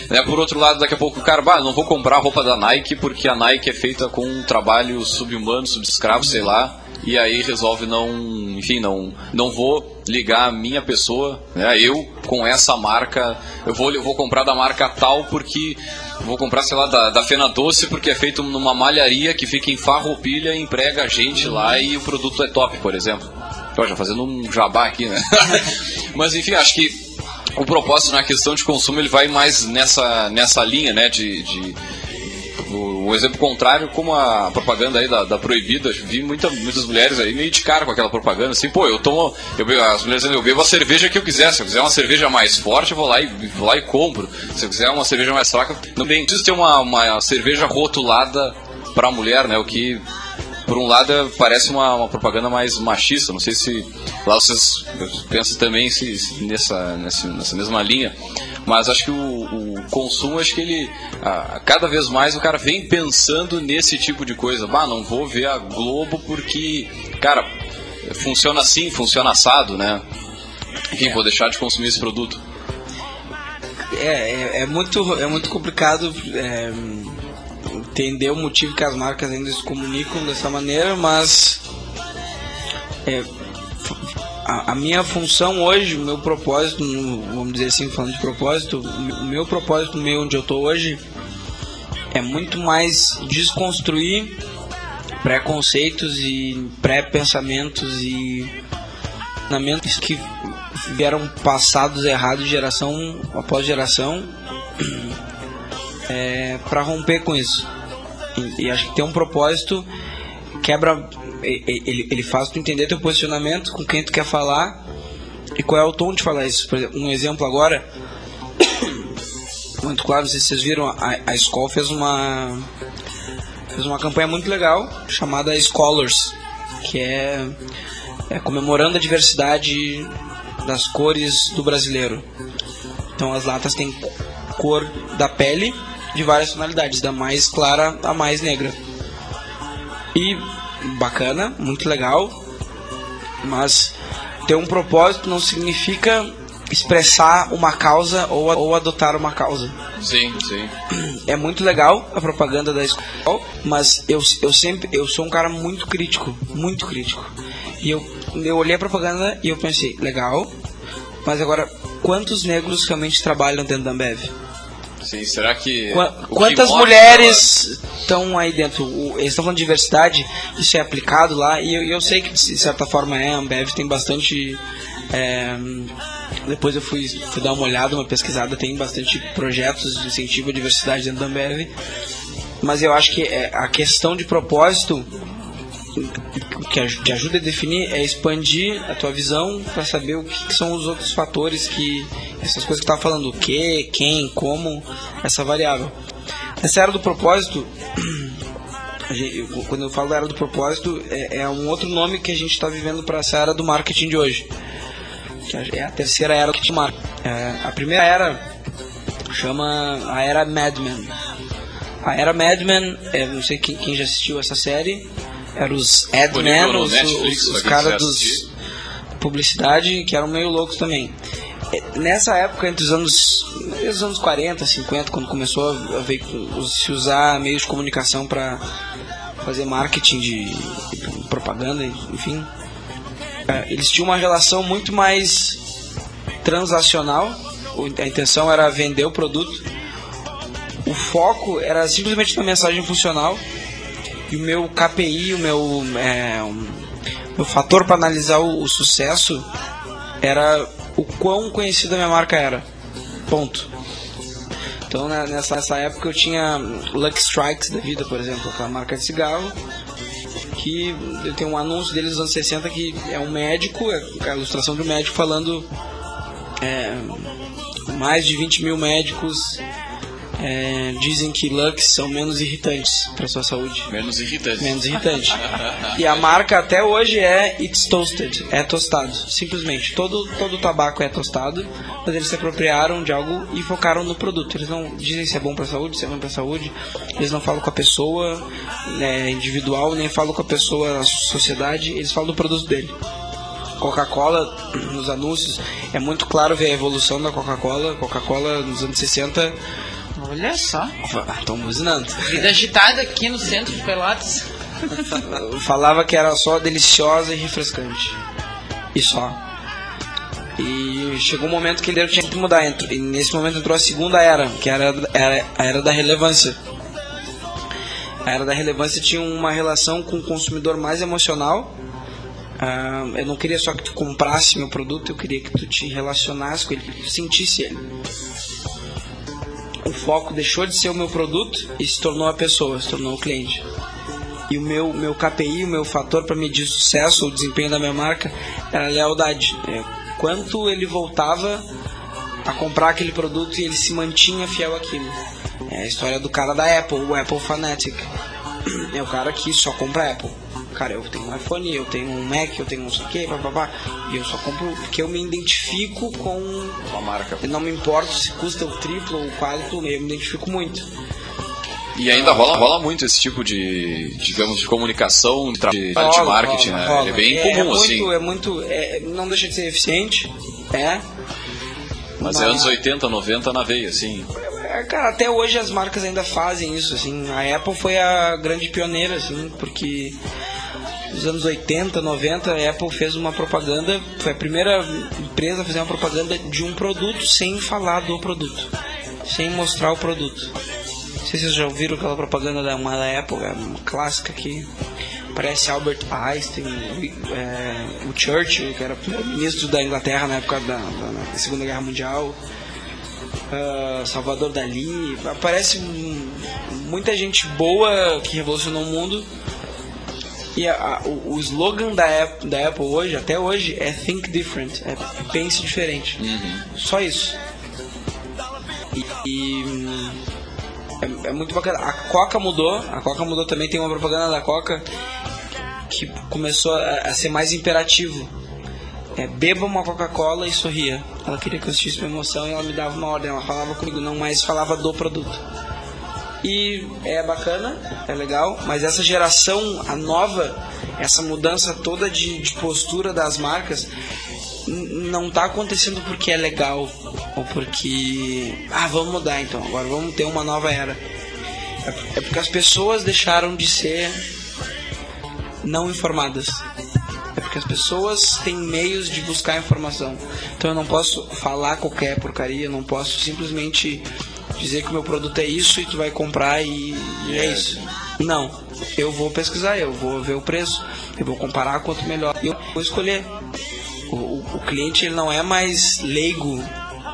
A: né? Por outro lado, daqui a pouco o cara, bah, não vou comprar roupa da Nike porque a Nike é feita com um trabalho subhumano, subescravo, sei lá e aí resolve não, enfim, não, não vou ligar a minha pessoa, né, eu com essa marca, eu vou, eu vou comprar da marca tal porque vou comprar, sei lá, da, da Fena Doce porque é feito numa malharia que fica em Farroupilha e emprega a gente lá e o produto é top, por exemplo. Pô, já fazendo um jabá aqui, né? Mas enfim, acho que o propósito na questão de consumo ele vai mais nessa, nessa linha, né, de, de o, exemplo contrário, como a propaganda aí da, da proibida, vi muita, muitas mulheres aí meio de cara com aquela propaganda, assim, pô, eu tomo, eu, as mulheres dizendo, eu bebo a cerveja que eu quiser, se eu quiser uma cerveja mais forte, eu vou lá e, vou lá e compro, se eu quiser uma cerveja mais fraca, não tem, preciso ter uma, uma cerveja rotulada para mulher, né, o que por um lado parece uma, uma, propaganda mais machista. Não sei se lá vocês pensam também se, se nessa, nessa, nessa, mesma linha. Mas acho que o, o consumo, acho que ele. A, cada vez mais o cara vem pensando nesse tipo de coisa. Bah, não vou ver a Globo porque, cara, funciona assim, funciona assado, né? Enfim, vou deixar de consumir esse produto.
D: É, é, é muito, é muito complicado. É entender o motivo que as marcas ainda se comunicam dessa maneira, mas é, a, a, minha função hoje, o meu propósito, vamos dizer assim, falando de propósito, o meu propósito meu onde eu estou hoje é muito mais desconstruir preconceitos e pré-pensamentos e pensamentos que vieram passados errados geração após geração é, para romper com isso. E, e, acho que tem um propósito, quebra. Ele, ele faz tu entender teu posicionamento, com quem tu quer falar e qual é o tom de falar isso. Exemplo, um exemplo agora, muito claro, não sei se vocês viram, a, a escola fez uma fez uma campanha muito legal chamada Scholars, que é, é comemorando a diversidade das cores do brasileiro. Então as latas têm cor da pele de várias tonalidades, da mais clara à mais negra. E bacana, muito legal, mas ter um propósito não significa expressar uma causa ou, ou adotar uma causa.
A: Sim, sim.
D: É muito legal a propaganda da escola, mas eu, eu sempre eu sou um cara muito crítico, muito crítico. E eu, eu olhei a propaganda e eu pensei, legal, mas agora quantos negros realmente trabalham dentro da Ambev?
A: Sim, será que.
D: quantas que mulheres estão aí dentro? eles estão falando de diversidade, isso é aplicado lá, e eu, eu, sei que de certa forma é, a Ambev tem bastante. É, depois eu fui, fui dar uma olhada, uma pesquisada, tem bastante projetos de incentivo à diversidade dentro da Ambev. Mas eu acho que é, a questão de propósito que te ajuda a definir é expandir a tua visão para saber o que, são os outros fatores que essas coisas que estava falando, o que, quem, como, essa variável. Essa era do propósito, quando eu falo da era do propósito, é, é um outro nome que a gente está vivendo para essa era do marketing de hoje. É a terceira era que te marca. É, a primeira era chama a era Madman. A era Madman, é, não sei quem, quem já assistiu essa série, eram os Admen, os, os, os caras dos publicidade que eram meio loucos também. Nessa época, entre os anos, os anos 40, 50, quando começou a ver, se usar meios de comunicação para fazer marketing de, propaganda, enfim, é, eles tinham uma relação muito mais transacional. A intenção era vender o produto. O foco era simplesmente uma mensagem funcional e o meu KPI, o meu, é, um, meu fator para analisar o, o, sucesso era o quão conhecida a minha marca era. Ponto. Então né, nessa, nessa época eu tinha Lucky Strikes da vida, por exemplo, aquela marca de cigarro. Que eu tenho um anúncio deles dos anos 60 que é um médico, é a ilustração de um médico falando é, mais de 20 mil médicos é, dizem que Lux são menos irritantes para sua saúde.
A: Menos irritante.
D: Menos irritante. e a marca até hoje é It's Toasted, é tostado, simplesmente. Todo todo tabaco é tostado, mas eles se apropriaram de algo e focaram no produto. Eles não dizem se é bom para saúde, se é bom para saúde. Eles não falam com a pessoa né, individual, nem falam com a pessoa, a sociedade. Eles falam do produto dele. Coca-Cola, nos anúncios, é muito claro ver a evolução da Coca-Cola. Coca-Cola nos anos 60
B: Olha só.
D: Estão buzinando.
B: Vida agitada aqui no centro de Pelotas.
D: Falava que era só deliciosa e refrescante. E só. E chegou um momento que ele tinha que mudar. E nesse momento entrou a segunda era, que era, era a era da relevância. A era da relevância tinha uma relação com o consumidor mais emocional. Uh, eu não queria só que tu comprasse meu produto, eu queria que tu te relacionasse com ele, que tu sentisse ele o foco deixou de ser o meu produto e se tornou a pessoa, se tornou o cliente. E o meu, meu KPI, o meu fator para medir sucesso, o desempenho da minha marca, era a lealdade. É, quanto ele voltava a comprar aquele produto e ele se mantinha fiel àquilo. É a história do cara da Apple, o Apple Fanatic. É o cara que só compra Apple cara, eu tenho um iPhone, eu tenho um Mac, eu tenho um sei o que, papapá, e eu só compro porque eu me identifico com
A: a marca.
D: Não me importa se custa o triplo ou o quádruplo, eu me identifico muito.
A: E ainda rola, rola muito esse tipo de, digamos, de comunicação, de, de, de marketing, rola, né? Rola. É bem é, comum,
D: é
A: assim.
D: muito, É muito, é, não deixa de ser eficiente, é.
A: Mas, mas é anos 80, 90 na veia, assim.
D: É, cara, até hoje as marcas ainda fazem isso, assim. A Apple foi a grande pioneira, assim, porque nos anos 80, 90, a Apple fez uma propaganda, foi a primeira empresa a fazer uma propaganda de um produto sem falar do produto, sem mostrar o produto. Não sei se vocês já ouviram aquela propaganda da, uma da Apple, é uma clássica que parece Albert Einstein, é, o Churchill, que era primeiro-ministro da Inglaterra na época da, da Segunda Guerra Mundial. Uh, Salvador Dali, aparece muita gente boa que revolucionou o mundo e a, a, o, o, slogan da Apple, da Apple hoje, até hoje, é Think Different. É pense diferente. Uhum. Só isso. E, e é, é, muito bacana. A Coca mudou. A Coca mudou também. Tem uma propaganda da Coca que começou a, a ser mais imperativo. É, beba uma Coca-Cola e sorria. Ela queria que eu sentisse minha emoção e ela me dava uma ordem. Ela falava comigo, não mais falava do produto. E é bacana, é legal, mas essa geração, a nova, essa mudança toda de, de postura das marcas, não está acontecendo porque é legal ou porque ah vamos mudar então agora vamos ter uma nova era. É, é porque as pessoas deixaram de ser não informadas. É porque as pessoas têm meios de buscar informação. Então eu não posso falar qualquer porcaria eu não posso simplesmente dizer que o meu produto é isso e tu vai comprar e, e é isso. Não, eu vou pesquisar, eu vou ver o preço, eu vou comparar quanto melhor. Eu vou escolher. O, o, o cliente ele não é mais leigo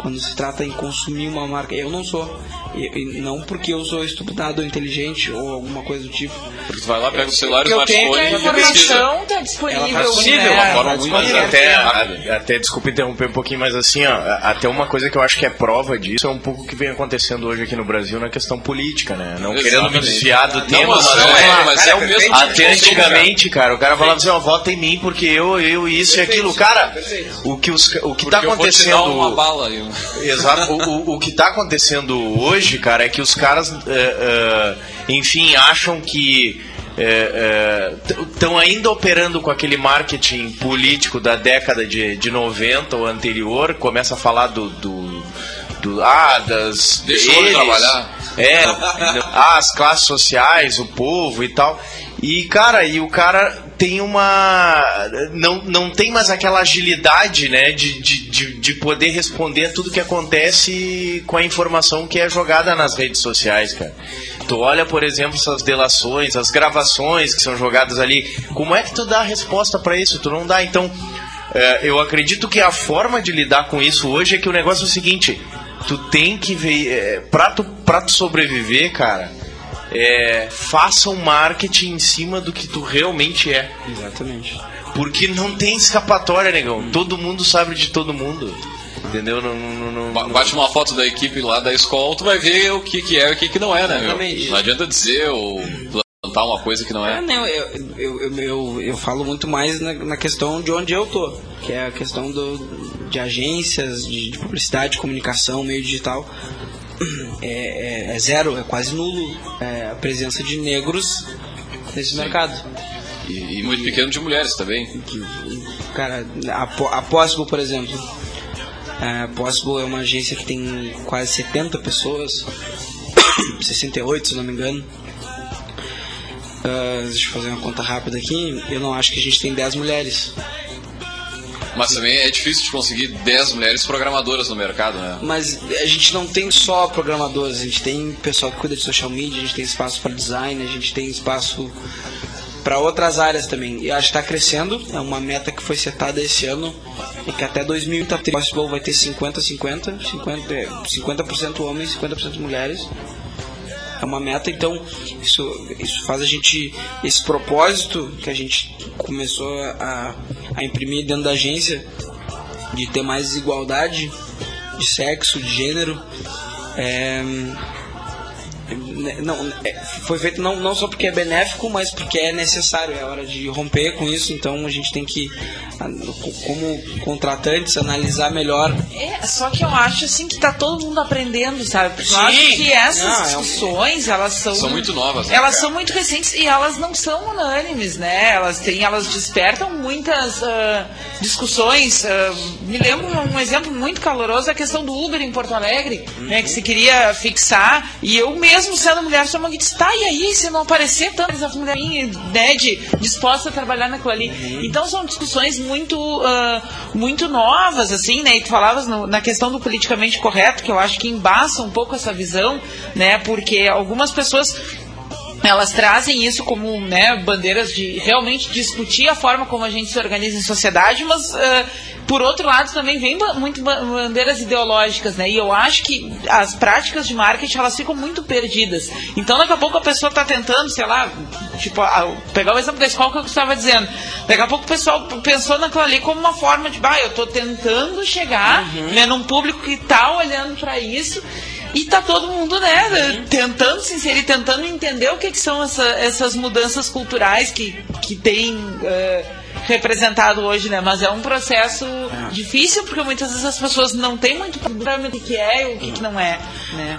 D: quando se trata em consumir uma marca. Eu não sou. E, e, não porque eu sou estudado ou inteligente ou alguma coisa do tipo.
A: Porque tu vai lá, pega o celular,
B: o smartphone e A informação tá disponível. Ela tá disponível,
C: né? uma forma muito mas até, a, até, desculpa interromper um pouquinho, mas assim, ó, até uma coisa que eu acho que é prova disso é um pouco o que vem acontecendo hoje aqui no Brasil na questão política, né? Não Exatamente. querendo me desviar do tema,
A: mas,
C: mas,
A: é, é, mas é, o mesmo
C: Até antigamente, cara, o cara falava assim, ó, vota em mim porque eu, eu, isso perfeito, e aquilo. Cara, o que, os, o que tá acontecendo...
A: uma bala. Eu...
C: Exato. o, o, o que tá acontecendo hoje, cara, é que os caras, uh, uh, enfim, acham que estão é, é, ainda operando com aquele marketing político da década de, de 90 ou anterior, começa a falar do. do, do ah, das.
A: Deixou de trabalhar.
C: É, ah, as classes sociais, o povo e tal. E, cara, e o cara tem uma. Não, não tem mais aquela agilidade, né? De, de, de poder responder a tudo que acontece com a informação que é jogada nas redes sociais, cara. Tu olha, por exemplo, essas delações, as gravações que são jogadas ali. Como é que tu dá a resposta para isso? Tu não dá. Então, é, eu acredito que a forma de lidar com isso hoje é que o negócio é o seguinte: tu tem que ver. É, pra, tu, pra tu sobreviver, cara, é, faça um marketing em cima do que tu realmente é.
D: Exatamente.
C: Porque não tem escapatória, negão. Hum. Todo mundo sabe de todo mundo. Entendeu? Não, não, não,
A: Ba- Bate uma foto da equipe lá da escola, tu vai ver o que, que é e o que, que não é, né? meu?
D: Exatamente.
A: Não adianta dizer ou plantar uma coisa que não
D: É,
A: é.
D: não, eu, eu, eu, eu, eu falo muito mais na, na questão de onde eu tô, que é a questão do, de agências, de, de publicidade, comunicação, meio digital. É, é- é zero, é quase nulo é, a presença de negros nesse mercado.
A: E, e muito pequeno de mulheres também.
D: Cara, a, a Possible, por exemplo. A Possible é uma agência que tem quase 70 pessoas, 68 se não me engano. Ah, deixa eu fazer uma conta rápida aqui. Eu não acho que a gente tem 10 mulheres.
A: Mas também é difícil de conseguir 10 mulheres programadoras no mercado, né?
D: Mas a gente não tem só programadores, a gente tem pessoal que cuida de social media, a gente tem espaço para design, a gente tem espaço para outras áreas também. E acho que está crescendo, é uma meta que foi setada esse ano e que até 2030 o vai ter 50-50, 50%, é, 50% homens, 50% mulheres. É uma meta, então isso, isso faz a gente, esse propósito que a gente começou a, a imprimir dentro da agência, de ter mais igualdade de sexo, de gênero, é, né, não, é, foi feito não, não só porque é benéfico, mas porque é necessário, é hora de romper com isso, então a gente tem que, como contratantes, analisar melhor
B: É, só que eu acho assim que tá todo mundo aprendendo, sabe? Porque eu
D: Sim.
B: acho que essas
D: Não, é
B: discussões, elas são.
A: São muito novas, né,
B: Elas
A: cara?
B: são muito recentes e elas não são unânimes, né? Elas têm, elas despertam muitas ah, discussões. ah, me lembro um exemplo muito caloroso a questão do Uber em Porto Alegre, né? Que se queria fixar e eu mesmo sendo mulher sou uma que disse, tá, e aí se não aparecer tantas essa mulher né, de, disposta a trabalhar naquilo ali. Então são discussões muito ah, muito novas, assim, né? E tu falavas no- na questão do politicamente correto, que eu acho que embaça um pouco essa visão, né? Porque algumas pessoas elas trazem isso como né, bandeiras de realmente discutir a forma como a gente se organiza em sociedade, mas eh, por outro lado também vem ba- muito ba- bandeiras ideológicas, né? E eu acho que as práticas de marketing elas ficam muito perdidas. Então daqui a pouco a pessoa está tentando, sei lá, tipo, ah, pegar o exemplo da escola que eu estava dizendo. Daqui a pouco o pessoal pensou naquilo ali como uma forma de, bah, eu estou tentando chegar né, num público que está olhando para isso. E tá todo mundo, né, tentando se inserir, tentando entender o que, que são essa- essas mudanças culturais que, que tem eh, representado hoje, né? Mas é um processo difícil, porque muitas vezes as pessoas não têm muito problema do que é e o que, que não é, né?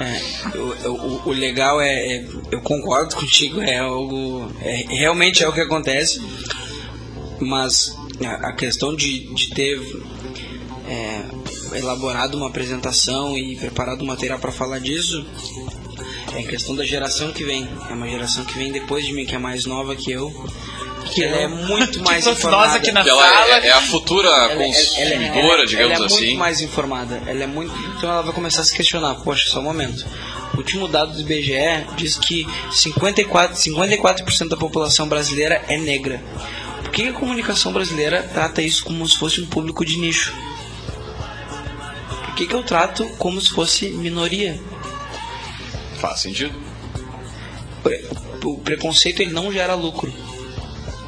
D: É, o, o- o legal é, é- eu concordo contigo, é algo, é, realmente é o que acontece, mas a, a questão de, de ter é, elaborado uma apresentação e preparado um material para falar disso é a questão da geração que vem, é uma geração que vem depois de mim, que é mais nova que eu, que ela é muito mais informada.
B: nós aqui na
A: ela
B: sala.
A: é, é a futura
D: Ela-
A: consumidora,
D: ela- ela-
A: digamos
D: ela é
A: assim.
D: muito mais informada. Ela é muito. Então ela vai começar a se questionar. Poxa, só um momento. O último dado do IBGE diz que 54, 54% da população brasileira é negra. Por que a comunicação brasileira trata isso como se fosse um público de nicho? Por que, que eu trato como se fosse minoria?
A: Faz sentido.
D: Pre- O preconceito ele não gera lucro.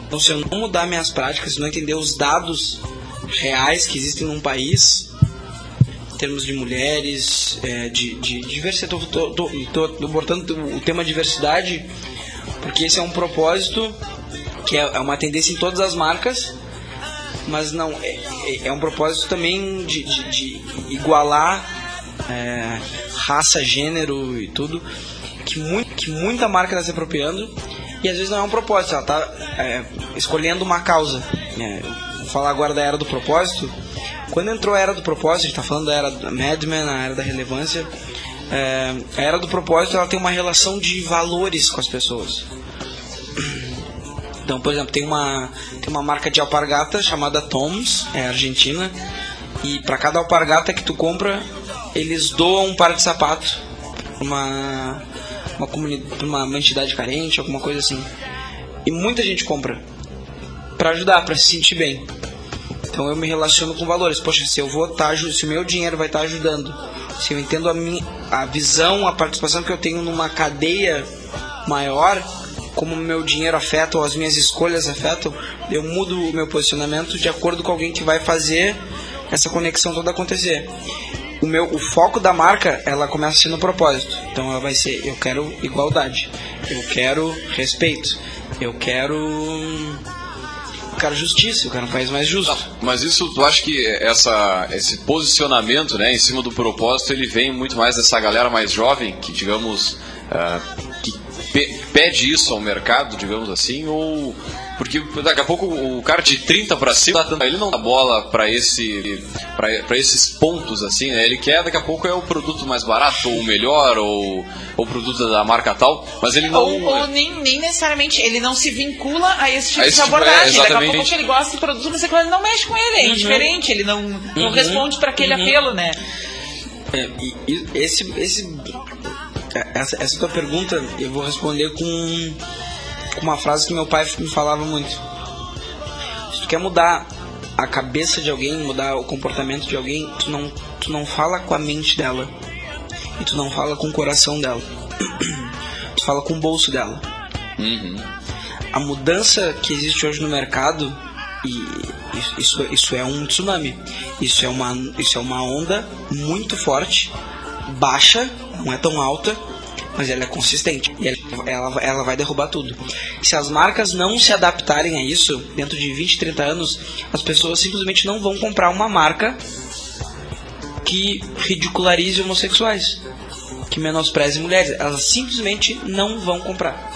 D: Então, se eu não mudar minhas práticas, se não entender os dados reais que existem num país, em termos de mulheres, é, de, de diversidade, tô botando o tema diversidade, porque esse é um propósito que é, é uma tendência em todas as marcas, mas não é, é- é um propósito também de, de- de igualar é, raça, gênero e tudo que, muito, que muita marca está se apropriando e às vezes não é um propósito, ela está escolhendo uma causa. né? Vou falar agora da era do propósito. Quando entrou a era do propósito, a gente está falando da era da Mad Men, a era da relevância. é, a era do propósito ela tem uma relação de valores com as pessoas. Então, por exemplo, tem uma, tem uma marca de alpargata chamada Toms, é argentina, e para cada alpargata que tu compra, eles doam um par de sapato pra uma, uma, comuni- pra uma, uma entidade carente, alguma coisa assim. E muita gente compra para ajudar, para se sentir bem. Então eu me relaciono com valores. Poxa, se eu vou estar, se o meu dinheiro vai estar ajudando, se eu entendo a minha a visão, a participação que eu tenho numa cadeia maior, como o meu dinheiro afeta ou as minhas escolhas afetam, eu mudo o meu posicionamento de acordo com alguém que vai fazer essa conexão toda acontecer. O meu, o foco da marca, ela começa sendo propósito. Então ela vai ser, eu quero igualdade, eu quero respeito, eu quero eu quero justiça, eu quero um país mais justo.
A: Mas isso, tu acha que essa, esse posicionamento, né, em cima do propósito, ele vem muito mais dessa galera mais jovem, que digamos, pe- pede isso ao mercado, digamos assim, ou porque daqui a pouco o cara de 30 para cima, ele não dá bola para esse para esses pontos assim, né? Ele quer daqui a pouco é o produto mais barato ou o melhor ou o produto da marca tal, mas ele não
B: Ou, ou nem, nem necessariamente, ele não se vincula a esse tipo
A: A esse
B: de
A: tipo- é,
B: abordagem. Daqui a pouco ele gosta do produto, mas ele não mexe com ele, é indiferente, ele não, não responde para aquele apelo, né?
D: É, e, e esse, esse, essa, essa tua pergunta eu vou responder com, com uma frase que meu pai me falava muito. Se tu quer mudar a cabeça de alguém, mudar o comportamento de alguém, tu não, tu não fala com a mente dela. E tu não fala com o coração dela. tu fala com o bolso dela.
A: Uhum.
D: A mudança que existe hoje no mercado e isso, isso, isso é um tsunami. Isso é uma isso é uma onda muito forte, baixa, não é tão alta, mas ela é consistente e ela, ela, vai derrubar tudo. Se as marcas não se adaptarem a isso, dentro de 20, 30 anos, as pessoas simplesmente não vão comprar uma marca que ridicularize homossexuais, que menospreze mulheres. Elas simplesmente não vão comprar.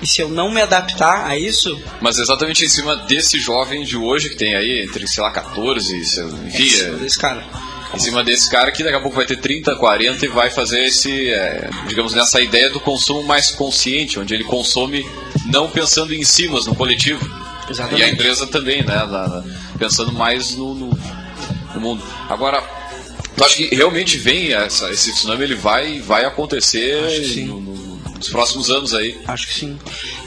D: E se eu não me adaptar a isso,
A: Mas exatamente em cima desse jovem de hoje que tem aí entre, sei lá, 14, sei- enfim,
D: é
A: é,
D: desse cara.
A: Em cima desse cara que daqui a pouco vai ter 30, 40 e vai fazer esse, é, digamos, nessa ideia do consumo mais consciente, onde ele consome não pensando em si, mas no coletivo.
D: Exatamente.
A: E a empresa também, né? na- na- pensando mais no, no, no mundo. Agora, tu acha que realmente vem essa, esse tsunami, ele vai, vai acontecer
D: Acho
A: no- no- nos próximos anos aí?
D: Acho que sim.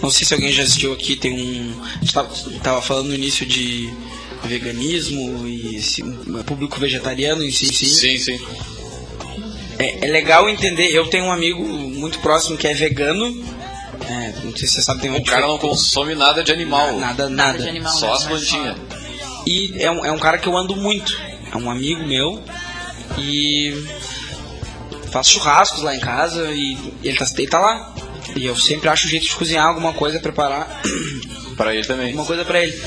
D: Não sei se alguém já assistiu aqui, tem um. A gente tava, tava falando no início de veganismo e um público vegetariano em si, sim.
A: Sim, sim.
D: É, é legal entender. Eu tenho um amigo muito próximo que é vegano. É, não sei se você sabe, tem uma
A: O cara não consome nada de animal.
D: Nada,
B: Nada
D: nada.
B: de animal,
A: Só
B: né?
A: as plantinhas.
D: E é um, é um cara que eu ando muito. É um amigo meu. E faço churrascos lá em casa e ele tá, ele tá lá. E eu sempre acho um jeito de cozinhar alguma coisa, preparar
A: Pra ele também.
D: uma coisa pra ele.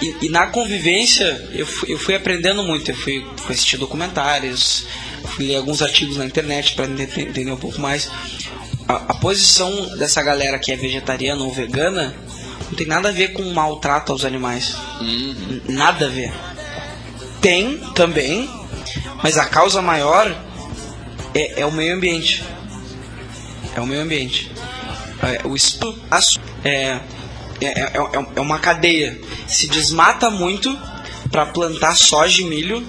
D: E, e na convivência eu fui, eu fui aprendendo muito. Eu fui, fui assistir documentários, fui ler alguns artigos na internet para entender um pouco mais. A, a posição dessa galera que é vegetariana ou vegana não tem nada a ver com maltrato aos animais.
A: Uhum.
D: Nada a ver. Tem também, mas a causa maior é, é o meio ambiente. É o meio ambiente. É, o as- é, é, é, é- é uma cadeia. Se desmata muito para plantar soja e milho,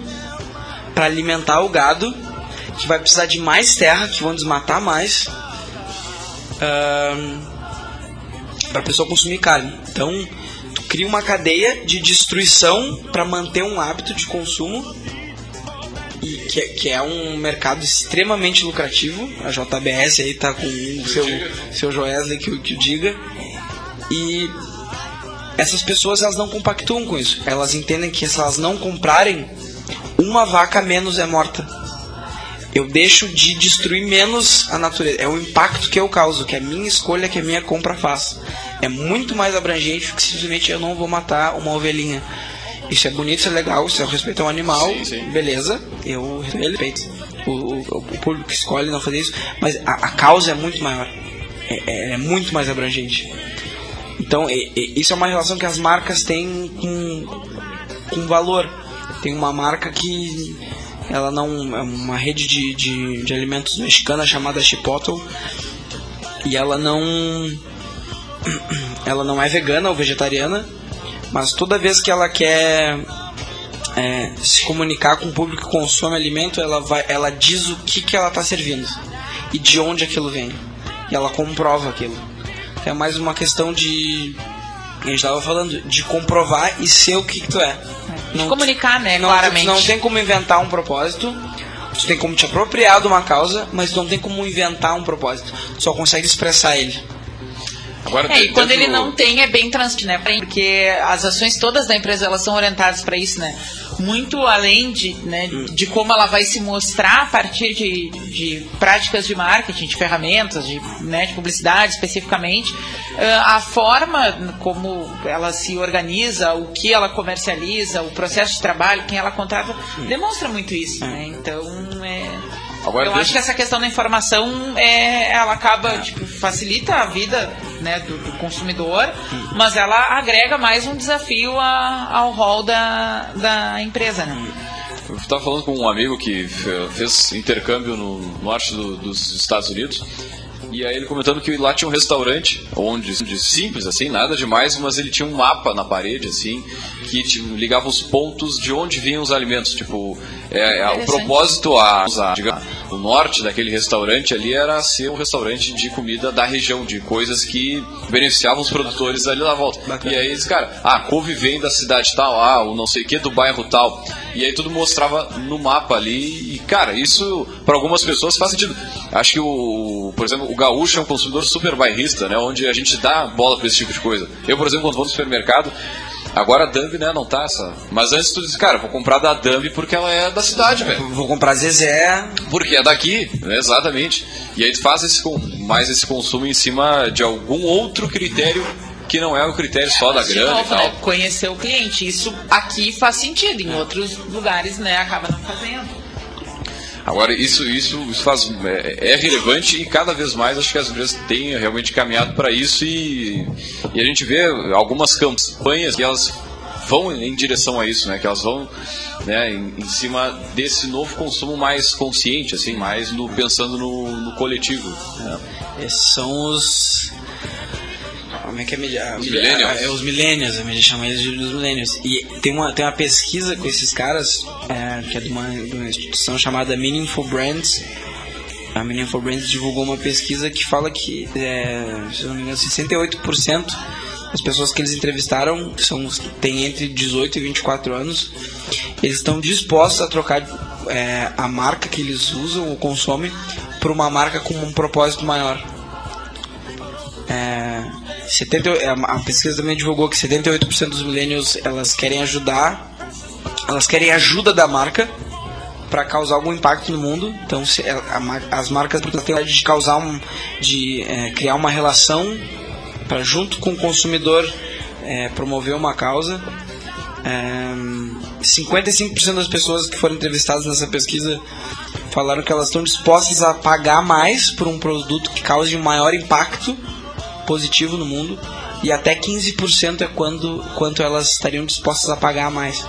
D: para alimentar o gado, que vai precisar de mais terra, que vão desmatar mais, para a pessoa consumir carne. Então, tu cria uma cadeia de destruição para manter um hábito de consumo e que, é- que é um mercado extremamente lucrativo. A JBS aí tá com o seu, seu Joesley que, o- que o diga. E essas pessoas elas não compactuam com isso. Elas entendem que se elas não comprarem, uma vaca menos é morta. Eu deixo de destruir menos a natureza. É o impacto que eu causo, que é a minha escolha, que a minha compra faz. É muito mais abrangente que simplesmente eu não vou matar uma ovelhinha. Isso é bonito, isso é legal, isso é respeitar um animal,
A: Sim, sim.
D: beleza, eu respeito. O, o, o público que escolhe não fazer isso, mas a, a causa é muito maior. É, é- é muito mais abrangente. Então, e- e- isso é uma relação que as marcas têm com, com valor. Tem uma marca que ela não é uma rede de, de, de alimentos mexicana chamada Chipotle e ela não ela não é vegana ou vegetariana, mas toda vez que ela quer é, se comunicar com o público que consome alimento, ela vai, ela diz o que que ela está servindo e de onde aquilo vem e ela comprova aquilo. É mais uma questão de a gente estava falando de comprovar e ser o que, que tu é.
B: De comunicar, né,
D: não,
B: claramente.
D: Não tem como inventar um propósito. Tu tem como te apropriar de uma causa, mas não tem como inventar um propósito. Tu só consegue expressar ele.
A: Agora,
B: É, e quando ele não tem, é bem transparente, né? Porque as ações todas da empresa, elas são orientadas para isso, né? muito além de, né, de como ela vai se mostrar a partir de, de práticas de marketing, de ferramentas, de, né, de publicidade especificamente, a forma como ela se organiza, o que ela comercializa, o processo de trabalho, quem ela contrata, demonstra muito isso. Né? Então, é, Agora, eu deixa... acho que essa questão da informação é, ela acaba tipo, facilita a vida né, do, do consumidor, mas ela agrega mais um desafio a, ao rol da, da empresa. Né?
A: Eu estava falando com um amigo que fez intercâmbio no norte do, dos Estados Unidos e aí ele comentando que lá tinha um restaurante, onde de simples, assim, nada demais, mas ele tinha um mapa na parede, assim, que tipo, ligava os pontos de onde vinham os alimentos. Tipo, é, é o propósito, a, a digamos, o norte daquele restaurante ali era ser um restaurante de comida da região, de coisas que beneficiavam os produtores ali na volta. Bacana. E aí eles, cara, ah, a couve vem da cidade tal, ah, o não sei o que do bairro tal. E aí tudo mostrava no mapa ali. E, cara, isso para algumas pessoas faz sentido. Acho que o, por exemplo, o gaúcho é um consumidor super bairrista, né? Onde a gente dá bola para esse tipo de coisa. Eu, por exemplo, quando vou no supermercado, Agora a Dumb, né, não tá essa. Mas antes tu disse, cara, vou comprar da Dumb porque ela é da cidade, velho.
D: Vou comprar Zezé.
A: Porque é daqui, né, exatamente. E aí tu faz esse, mais esse consumo em cima de algum outro critério que não é o critério só da grana novo, e tal. Né,
B: conhecer o cliente. Isso aqui faz sentido, em outros lugares, né, acaba não fazendo.
A: Agora, isso, isso, isso faz, é, é, relevante e cada vez mais acho que as empresas têm realmente caminhado para isso e, e a gente vê algumas campanhas que elas vão em direção a isso, né? Que elas vão né, em, em cima desse novo consumo mais consciente, assim, mais no, pensando no, no coletivo. Né?
D: Esses são os como é que é
A: os millennials.
D: É, os millennials, a mídia chama eles de millennials. E tem uma, tem uma pesquisa com esses caras, é, que é de uma, de uma instituição chamada Meaningful Brands. A Meaningful Brands divulgou uma pesquisa que fala que, é, se não me engano, 68% das pessoas que eles entrevistaram são, têm entre 18 e 24 anos. Eles estão dispostos a trocar é, a marca que eles usam ou consomem por uma marca com um propósito maior. É, 70, é, a pesquisa também divulgou que 78% dos millennials elas querem ajudar, elas querem ajuda da marca para causar algum impacto no mundo. Então, se, é, a, as marcas têm de causar um, de é, criar uma relação para junto com o consumidor é, promover uma causa. É, 55% das pessoas que foram entrevistadas nessa pesquisa falaram que elas estão dispostas a pagar mais por um produto que cause um maior impacto positivo no mundo e até 15% é quando quanto elas estariam dispostas a pagar mais.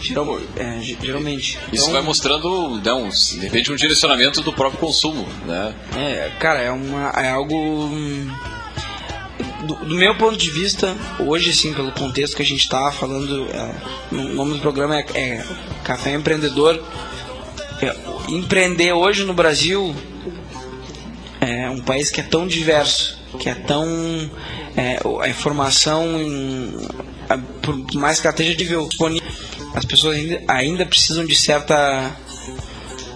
D: Geral, é, geralmente.
A: Isso então, vai mostrando, não, de repente, um direcionamento do próprio consumo, né?
D: É, cara, é, uma, é algo. Hum, do, do, meu ponto de vista, hoje, sim, pelo contexto que a gente está falando, é, o nome do programa é, é Café Empreendedor. É, empreender hoje no Brasil é um país que é tão diverso que é tão. É, a informação, a, por mais que ela esteja disponível, as pessoas ainda, ainda precisam de certa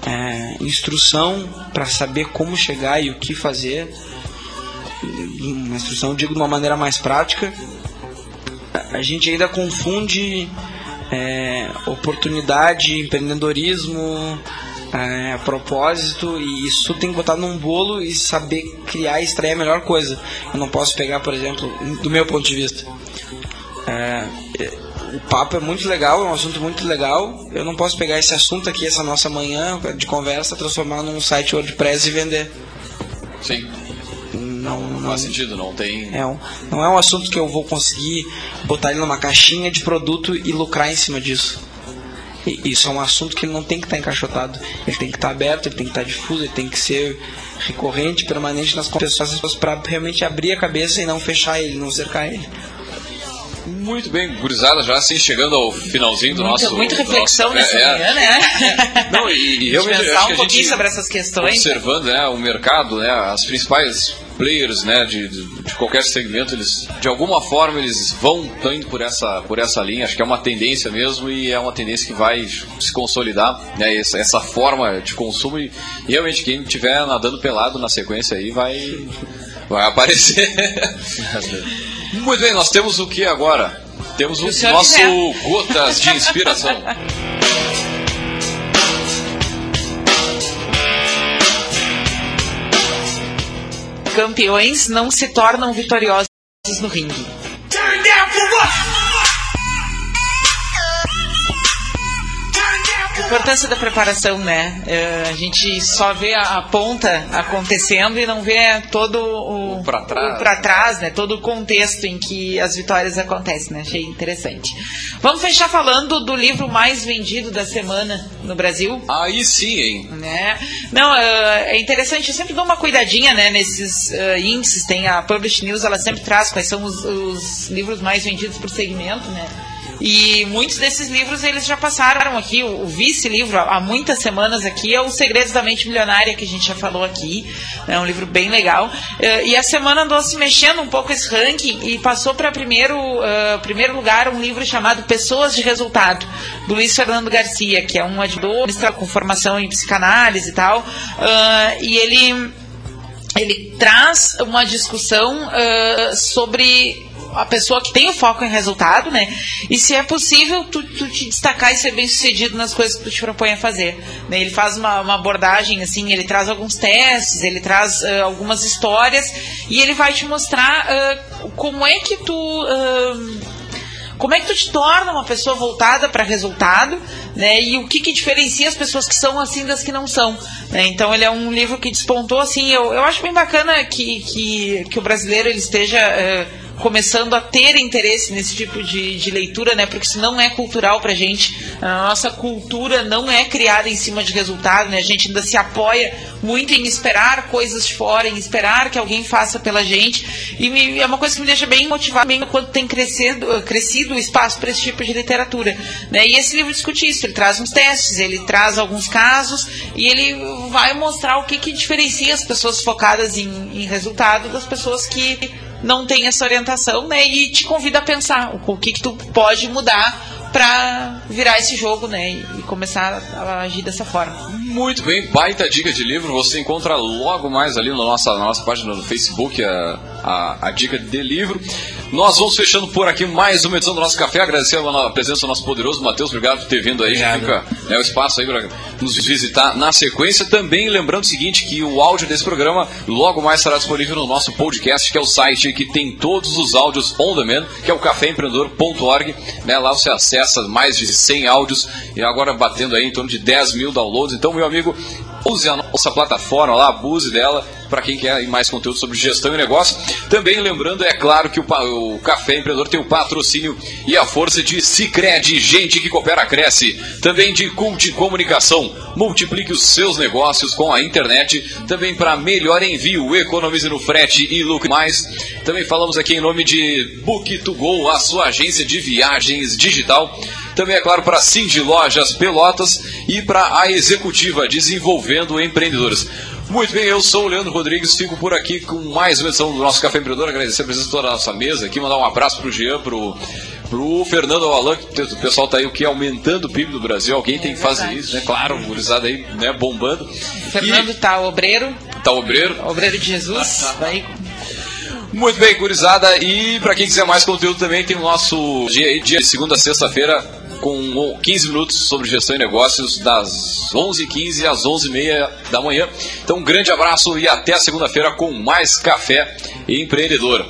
D: é, instrução para saber como chegar e o que fazer. Uma instrução, digo, de uma maneira mais prática. A gente ainda confunde é, oportunidade, empreendedorismo, é, a propósito e isso tem que botar num bolo e saber criar e extrair a melhor coisa. Eu não posso pegar, por exemplo, do meu ponto de vista. É, é, o papo é muito legal, é um assunto muito legal. Eu não posso pegar esse assunto aqui, essa nossa manhã de conversa, transformar num site WordPress e vender.
A: Sim. Não, não, não faz sentido, não tem.
D: É um, não é um assunto que eu vou conseguir botar ele numa caixinha de produto e lucrar em cima disso. Isso é um assunto que ele não tem que estar encaixotado. Ele tem que estar aberto, ele tem que estar difuso, ele tem que ser recorrente, permanente nas conversas para realmente abrir a cabeça e não fechar ele, não cercar ele.
A: Muito bem, gurizada, já assim, chegando ao finalzinho do
B: muito,
A: nosso.
B: Muita reflexão nessa é, manhã, né?
A: Não, e, e realmente.
B: Pensar um pouquinho sobre essas questões.
A: Observando né, o mercado, né, as principais players né, de, de, qualquer segmento, eles de alguma forma eles vão indo por essa, por essa linha. Acho que é uma tendência mesmo e é uma tendência que vai se consolidar, né, essa, essa forma de consumo. E realmente quem estiver nadando pelado na sequência aí vai, vai aparecer. Muito bem, nós temos o que agora? Temos o,
B: senhor
A: nosso. Gotas de Inspiração.
B: Campeões não se tornam vitoriosos no ringue. Importância da preparação, né? É, a gente só vê a, a ponta acontecendo e não vê todo o,
A: O pra trás.
B: o pra trás, né? Todo o contexto em que as vitórias acontecem, né? Achei interessante. Vamos fechar falando do livro mais vendido da semana no Brasil.
A: Aí sim, hein?
B: Né? Não, é é interessante, eu sempre dou uma cuidadinha né, nesses eh, índices, tem a Publish News, ela sempre traz quais são os, os livros mais vendidos por segmento, né? E muitos desses livros eles já passaram aqui. O, o vice-livro, há muitas semanas aqui, é Os Segredos da Mente Milionária, que a gente já falou aqui. É um livro bem legal. Eh, e a semana andou se mexendo um pouco esse ranking e passou para primeiro, eh, primeiro lugar um livro chamado Pessoas de Resultado, do Luiz Fernando Garcia, que é um administrador com formação em psicanálise e tal. Ah, e ele ele traz uma discussão ah, sobre a pessoa que tem o foco em resultado, né? E se é possível tu, tu te destacar e ser bem sucedido nas coisas que tu te propõe a fazer. né? Ele faz uma, uma abordagem assim, ele traz alguns testes, ele traz ah, algumas histórias e ele vai te mostrar ah, como é que tu ah, como é que tu te torna uma pessoa voltada para resultado, né? E o que, que diferencia as pessoas que são assim das que não são. né? Então ele é um livro que despontou assim. Eu, eu acho bem bacana que, que, que o brasileiro ele esteja eh, começando a ter interesse nesse tipo de, de leitura, né? Porque isso não é cultural pra gente. A nossa cultura não é criada em cima de resultado, né? A gente ainda se apoia muito em esperar coisas de fora, em esperar que alguém faça pela gente. E me- é uma coisa que me deixa bem motivada bem quando tem crescido, crescido o espaço para esse tipo de literatura. Né? E esse livro discute isso, ele traz uns testes, ele traz alguns casos e ele vai mostrar o que, que diferencia as pessoas focadas em, em resultado das pessoas que não têm essa orientação, né? E te convida a pensar o, que, que tu pode mudar para virar esse jogo, né? E, começar a agir dessa forma.
A: Muito bem, baita dica de livro. Você encontra logo mais ali na nossa, na nossa página no Facebook a, a, a dica de livro. Nós vamos fechando por aqui mais uma edição do nosso café. Agradecer a presença do nosso poderoso Matheus. Obrigado por ter vindo aí. Já
D: Obrigado.
A: fica né, o espaço aí para nos visitar na sequência. Também lembrando o seguinte: que o áudio desse programa logo mais estará disponível no nosso podcast, que é o site que tem todos os áudios on demand, que é o caféempreendedor.org. Né, lá você acessa mais de 100 áudios e agora batendo aí em torno de 10 mil downloads. Então, meu amigo, use a nossa plataforma lá, abuse dela para quem quer mais conteúdo sobre gestão e negócio. Também lembrando, é claro, que o, o Café Empreendedor tem o patrocínio e a força de Cicred, gente que coopera, cresce. Também de Cult Comunicação, multiplique os seus negócios com a internet. Também para melhor envio, economize no frete e lucre mais. Também falamos aqui em nome de Book2Go, a sua agência de viagens digital. Também, é claro, para Cindy Lojas Pelotas e para a Executiva Desenvolvendo Empreendedores. Muito bem, eu sou o Leandro Rodrigues, fico por aqui com mais uma edição do nosso Café Empreendedor. Agradecer a presença de toda a nossa mesa aqui, mandar um abraço pro Jean, pro, pro Fernando Alain, que o pessoal tá aí o que aumentando o PIB do Brasil. Alguém tem que fazer isso, né? Claro, o gurizada aí, né, bombando.
B: O Fernando tá obreiro,
A: E tá obreiro.
B: obreiro de Jesus, vai
A: Muito bem, gurizada. E para quem quiser mais conteúdo também, tem o nosso dia, dia de segunda a sexta-feira com 15 minutos sobre gestão e negócios das 11h15 às 11h30 da manhã. Então, um grande abraço e até segunda-feira com mais Café Empreendedor.